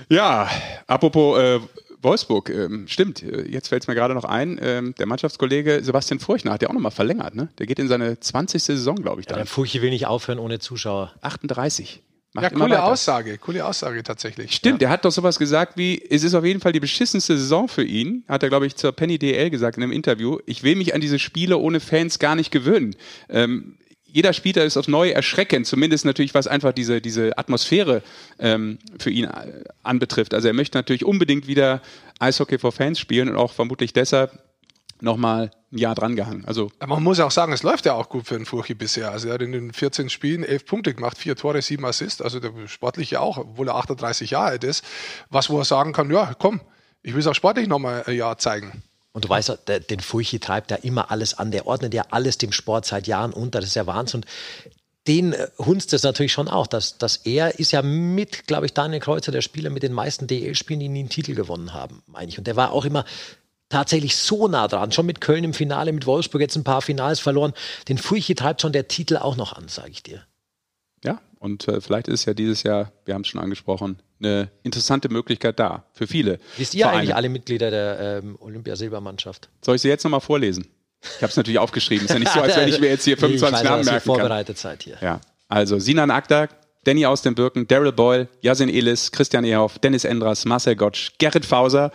Ja, apropos äh, Wolfsburg, ähm, stimmt, äh, jetzt fällt es mir gerade noch ein, ähm, der Mannschaftskollege Sebastian Furchner hat ja auch nochmal verlängert, ne? Der geht in seine 20. Saison, glaube ich. Ja, der Furche will nicht aufhören ohne Zuschauer. 38. Macht ja, coole Aussage, coole Aussage tatsächlich. Stimmt, ja. er hat doch sowas gesagt wie, es ist auf jeden Fall die beschissenste Saison für ihn, hat er, glaube ich, zur Penny DL gesagt in einem Interview. Ich will mich an diese Spiele ohne Fans gar nicht gewöhnen. Ähm, jeder Spieler ist aufs Neue erschreckend, zumindest natürlich, was einfach diese, diese Atmosphäre ähm, für ihn äh, anbetrifft. Also er möchte natürlich unbedingt wieder Eishockey for Fans spielen und auch vermutlich deshalb nochmal ein Jahr drangehangen. Also man muss auch sagen, es läuft ja auch gut für den Furchi bisher. Also er hat in den 14 Spielen 11 Punkte gemacht, vier Tore, sieben Assists. Also der sportliche auch, obwohl er 38 Jahre alt ist. Was wo er sagen kann, ja, komm, ich will es auch sportlich nochmal ein Jahr zeigen. Und du weißt, der, den Furchi treibt ja immer alles an. Der ordnet ja alles dem Sport seit Jahren unter. Das ist ja Wahnsinn. Und den äh, hunzt es natürlich schon auch, dass, dass er ist ja mit, glaube ich, Daniel Kreuzer der Spieler mit den meisten DL-Spielen, die nie einen Titel gewonnen haben, meine ich. Und der war auch immer tatsächlich so nah dran. Schon mit Köln im Finale, mit Wolfsburg jetzt ein paar Finals verloren. Den Furchi treibt schon der Titel auch noch an, sage ich dir. Ja, und äh, vielleicht ist ja dieses Jahr, wir haben es schon angesprochen, eine interessante Möglichkeit da für viele. Wisst ihr Vereine. eigentlich alle Mitglieder der ähm, Olympiasilbermannschaft? Soll ich sie jetzt nochmal vorlesen? Ich habe es natürlich aufgeschrieben. Ist ja nicht so, als wenn ich [LAUGHS] mir jetzt hier 25 nee, Namen merken vorbereitet Seid hier. Ja, also Sinan Akdag, Danny aus den Birken, Daryl Boyle, Yasin Elis, Christian Ehoff, Dennis Endras, Marcel Gottsch, Gerrit Fauser,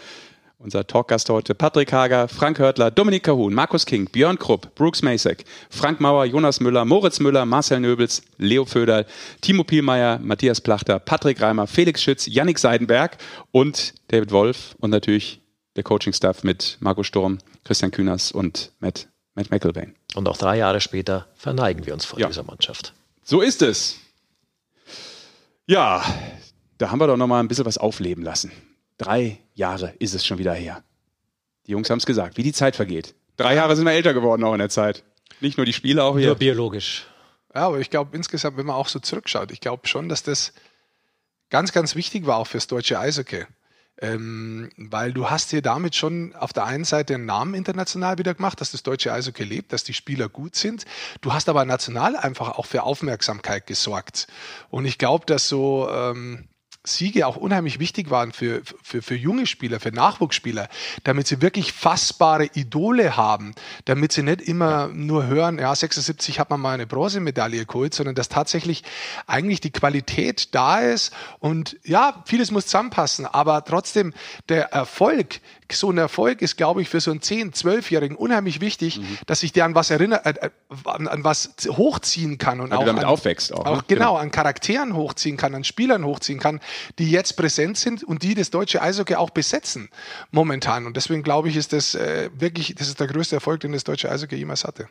unser Talkgast heute Patrick Hager, Frank Hörtler, Dominik Kahun, Markus King, Björn Krupp, Brooks Masek, Frank Mauer, Jonas Müller, Moritz Müller, Marcel Nöbels, Leo Föderl, Timo Pielmeier, Matthias Plachter, Patrick Reimer, Felix Schütz, Yannick Seidenberg und David Wolf und natürlich der Coaching-Staff mit Marco Sturm, Christian Kühners und Matt, Matt McElvain. Und auch drei Jahre später verneigen wir uns vor ja. dieser Mannschaft. So ist es. Ja, da haben wir doch noch mal ein bisschen was aufleben lassen. Drei Jahre ist es schon wieder her. Die Jungs haben es gesagt, wie die Zeit vergeht. Drei Jahre sind wir älter geworden auch in der Zeit. Nicht nur die Spiele, auch hier. Nur biologisch. Ja, aber ich glaube insgesamt, wenn man auch so zurückschaut, ich glaube schon, dass das ganz, ganz wichtig war auch fürs deutsche Eishockey. Ähm, weil du hast hier damit schon auf der einen Seite einen Namen international wieder gemacht, dass das deutsche Eishockey lebt, dass die Spieler gut sind. Du hast aber national einfach auch für Aufmerksamkeit gesorgt. Und ich glaube, dass so ähm, Siege auch unheimlich wichtig waren für, für, für junge Spieler, für Nachwuchsspieler, damit sie wirklich fassbare Idole haben, damit sie nicht immer nur hören, ja, 76 hat man mal eine Bronzemedaille geholt, sondern dass tatsächlich eigentlich die Qualität da ist. Und ja, vieles muss zusammenpassen, aber trotzdem der Erfolg so ein Erfolg ist, glaube ich, für so einen 10-, 12-Jährigen unheimlich wichtig, mhm. dass sich der an was erinnert, äh, an, an, was hochziehen kann und Weil auch damit an, aufwächst. Auch, auch ne? genau, genau, an Charakteren hochziehen kann, an Spielern hochziehen kann, die jetzt präsent sind und die das deutsche Eishockey auch besetzen momentan. Und deswegen glaube ich, ist das äh, wirklich, das ist der größte Erfolg, den das deutsche Eishockey jemals hatte.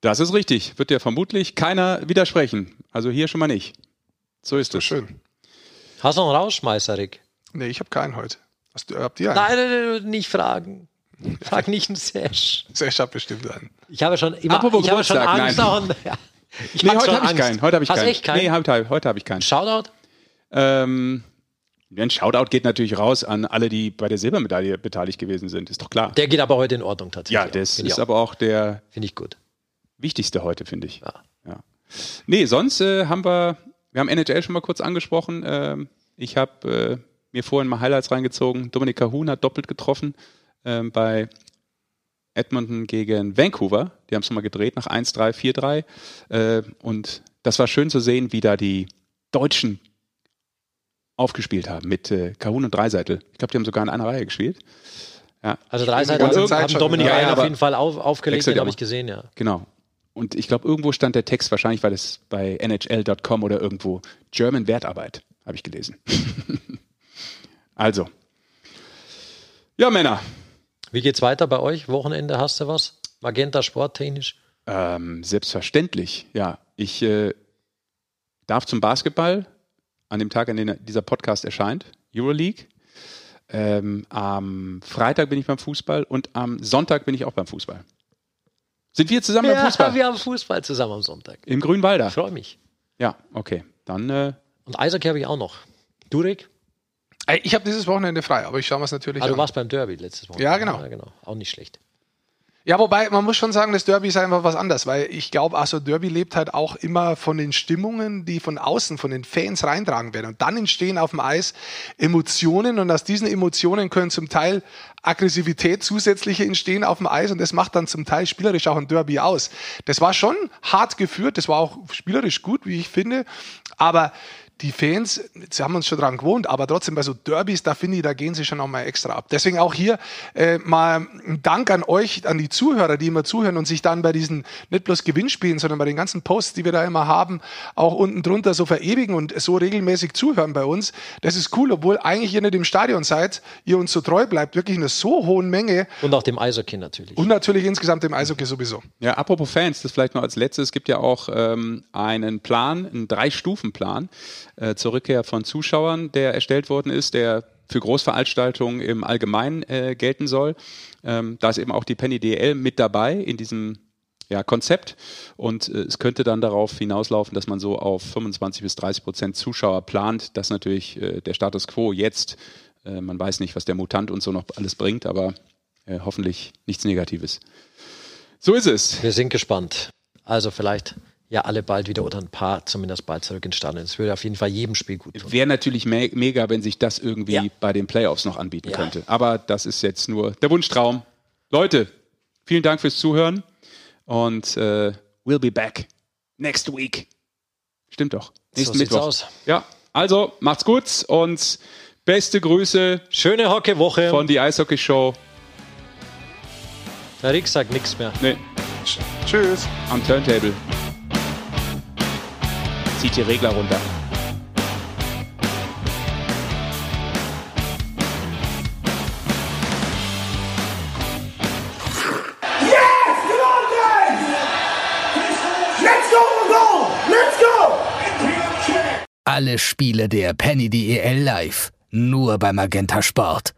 Das ist richtig. Wird ja vermutlich keiner widersprechen. Also hier schon mal nicht. So ist es. schön. Hast du noch einen Rausschmeißer, Rick? Nee, ich habe keinen heute. Hast du, habt ihr einen? Nein, nein, nein, nicht fragen. Frag nicht einen Sesh. [LAUGHS] Ich habe bestimmt einen. Ich habe schon immer, Apropos ich habe schon Angst. nein. Auch, [LAUGHS] ja. ich Nee, heute schon habe ich keinen. Heute habe ich Hast keinen. echt keinen? Nee, heute, heute habe ich keinen. Shoutout? Ähm, ein Shoutout geht natürlich raus an alle, die bei der Silbermedaille beteiligt gewesen sind. Ist doch klar. Der geht aber heute in Ordnung tatsächlich. ja, das Finde ist ich, auch. aber auch der Finde ich gut. wichtigste heute, finde ich. Ja. Ja. Nee, sonst äh, haben wir, wir haben NHL schon mal kurz angesprochen. Ähm, ich habe äh, mir vorhin mal Highlights reingezogen. Dominika Huhn hat doppelt getroffen ähm, bei Edmonton gegen Vancouver. Die haben es nochmal gedreht nach 1-3, 4-3. Äh, und das war schön zu sehen, wie da die Deutschen aufgespielt haben mit äh, Kahun und Dreiseitel. Ich glaube, die haben sogar in einer Reihe gespielt. Ja, Also drei Seiten ganze haben. Dominik Ja, auf jeden Fall auf, aufgelegt, den habe ich gesehen, ja. Genau. Und ich glaube, irgendwo stand der Text, wahrscheinlich war das bei NHL.com oder irgendwo, German Wertarbeit, habe ich gelesen. [LAUGHS] also. Ja, Männer. Wie geht's weiter bei euch? Wochenende hast du was? Magenta sporttechnisch? Ähm, selbstverständlich, ja. Ich äh, darf zum Basketball an dem Tag, an dem dieser Podcast erscheint, Euroleague. Ähm, am Freitag bin ich beim Fußball und am Sonntag bin ich auch beim Fußball. Sind wir zusammen beim Ja, Fußball? wir haben Fußball zusammen am Sonntag. Im Grünwalder. Ich freue mich. Ja, okay. Dann äh, Und Eishockey habe ich auch noch. Du, Rick? Ey, Ich habe dieses Wochenende frei, aber ich schaue mir es natürlich du an. warst beim Derby letztes Mal. Ja, genau. Ja, genau. Auch nicht schlecht. Ja, wobei, man muss schon sagen, das Derby ist einfach was anderes, weil ich glaube, also Derby lebt halt auch immer von den Stimmungen, die von außen, von den Fans reintragen werden. Und dann entstehen auf dem Eis Emotionen und aus diesen Emotionen können zum Teil Aggressivität zusätzliche entstehen auf dem Eis und das macht dann zum Teil spielerisch auch ein Derby aus. Das war schon hart geführt, das war auch spielerisch gut, wie ich finde, aber die Fans, sie haben uns schon dran gewohnt, aber trotzdem bei so Derbys, da finde ich, da gehen sie schon nochmal extra ab. Deswegen auch hier äh, mal ein Dank an euch, an die Zuhörer, die immer zuhören und sich dann bei diesen nicht bloß Gewinnspielen, sondern bei den ganzen Posts, die wir da immer haben, auch unten drunter so verewigen und so regelmäßig zuhören bei uns. Das ist cool, obwohl eigentlich ihr nicht im Stadion seid, ihr uns so treu bleibt, wirklich in einer so hohen Menge Und auch dem Eishockey natürlich. und natürlich insgesamt im Eishockey sowieso. Ja, apropos Fans, das vielleicht noch als letztes. Es gibt ja auch ähm, einen Plan, einen Drei-Stufen-Plan äh, zur Rückkehr von Zuschauern, der erstellt worden ist, der für Großveranstaltungen im Allgemeinen äh, gelten soll. Ähm, da ist eben auch die Penny DL mit dabei in diesem ja, Konzept und äh, es könnte dann darauf hinauslaufen, dass man so auf 25 bis 30 Prozent Zuschauer plant. Das ist natürlich äh, der Status quo jetzt. Äh, man weiß nicht, was der Mutant und so noch alles bringt, aber äh, hoffentlich nichts Negatives. So ist es. Wir sind gespannt. Also vielleicht ja alle bald wieder oder ein paar zumindest bald zurück ins Stadion. Es würde auf jeden Fall jedem Spiel gut tun. Wäre natürlich me mega, wenn sich das irgendwie Ja. bei den Playoffs noch anbieten Ja. könnte. Aber das ist jetzt nur der Wunschtraum. Leute, vielen Dank fürs Zuhören und äh, we'll be back next week. Stimmt doch. Nächsten sieht's Mittwoch. aus. Ja, also macht's gut und beste Grüße Schöne Hockeywoche. von die Eishockey Show. Der Rick sagt nichts mehr. Nee, Tschüss. am Turntable. Zieht die Regler runter. Yes! Come on, guys! Let's go, go! Let's go! Alle Spiele der Penny DEL live. Nur bei Magenta Sport.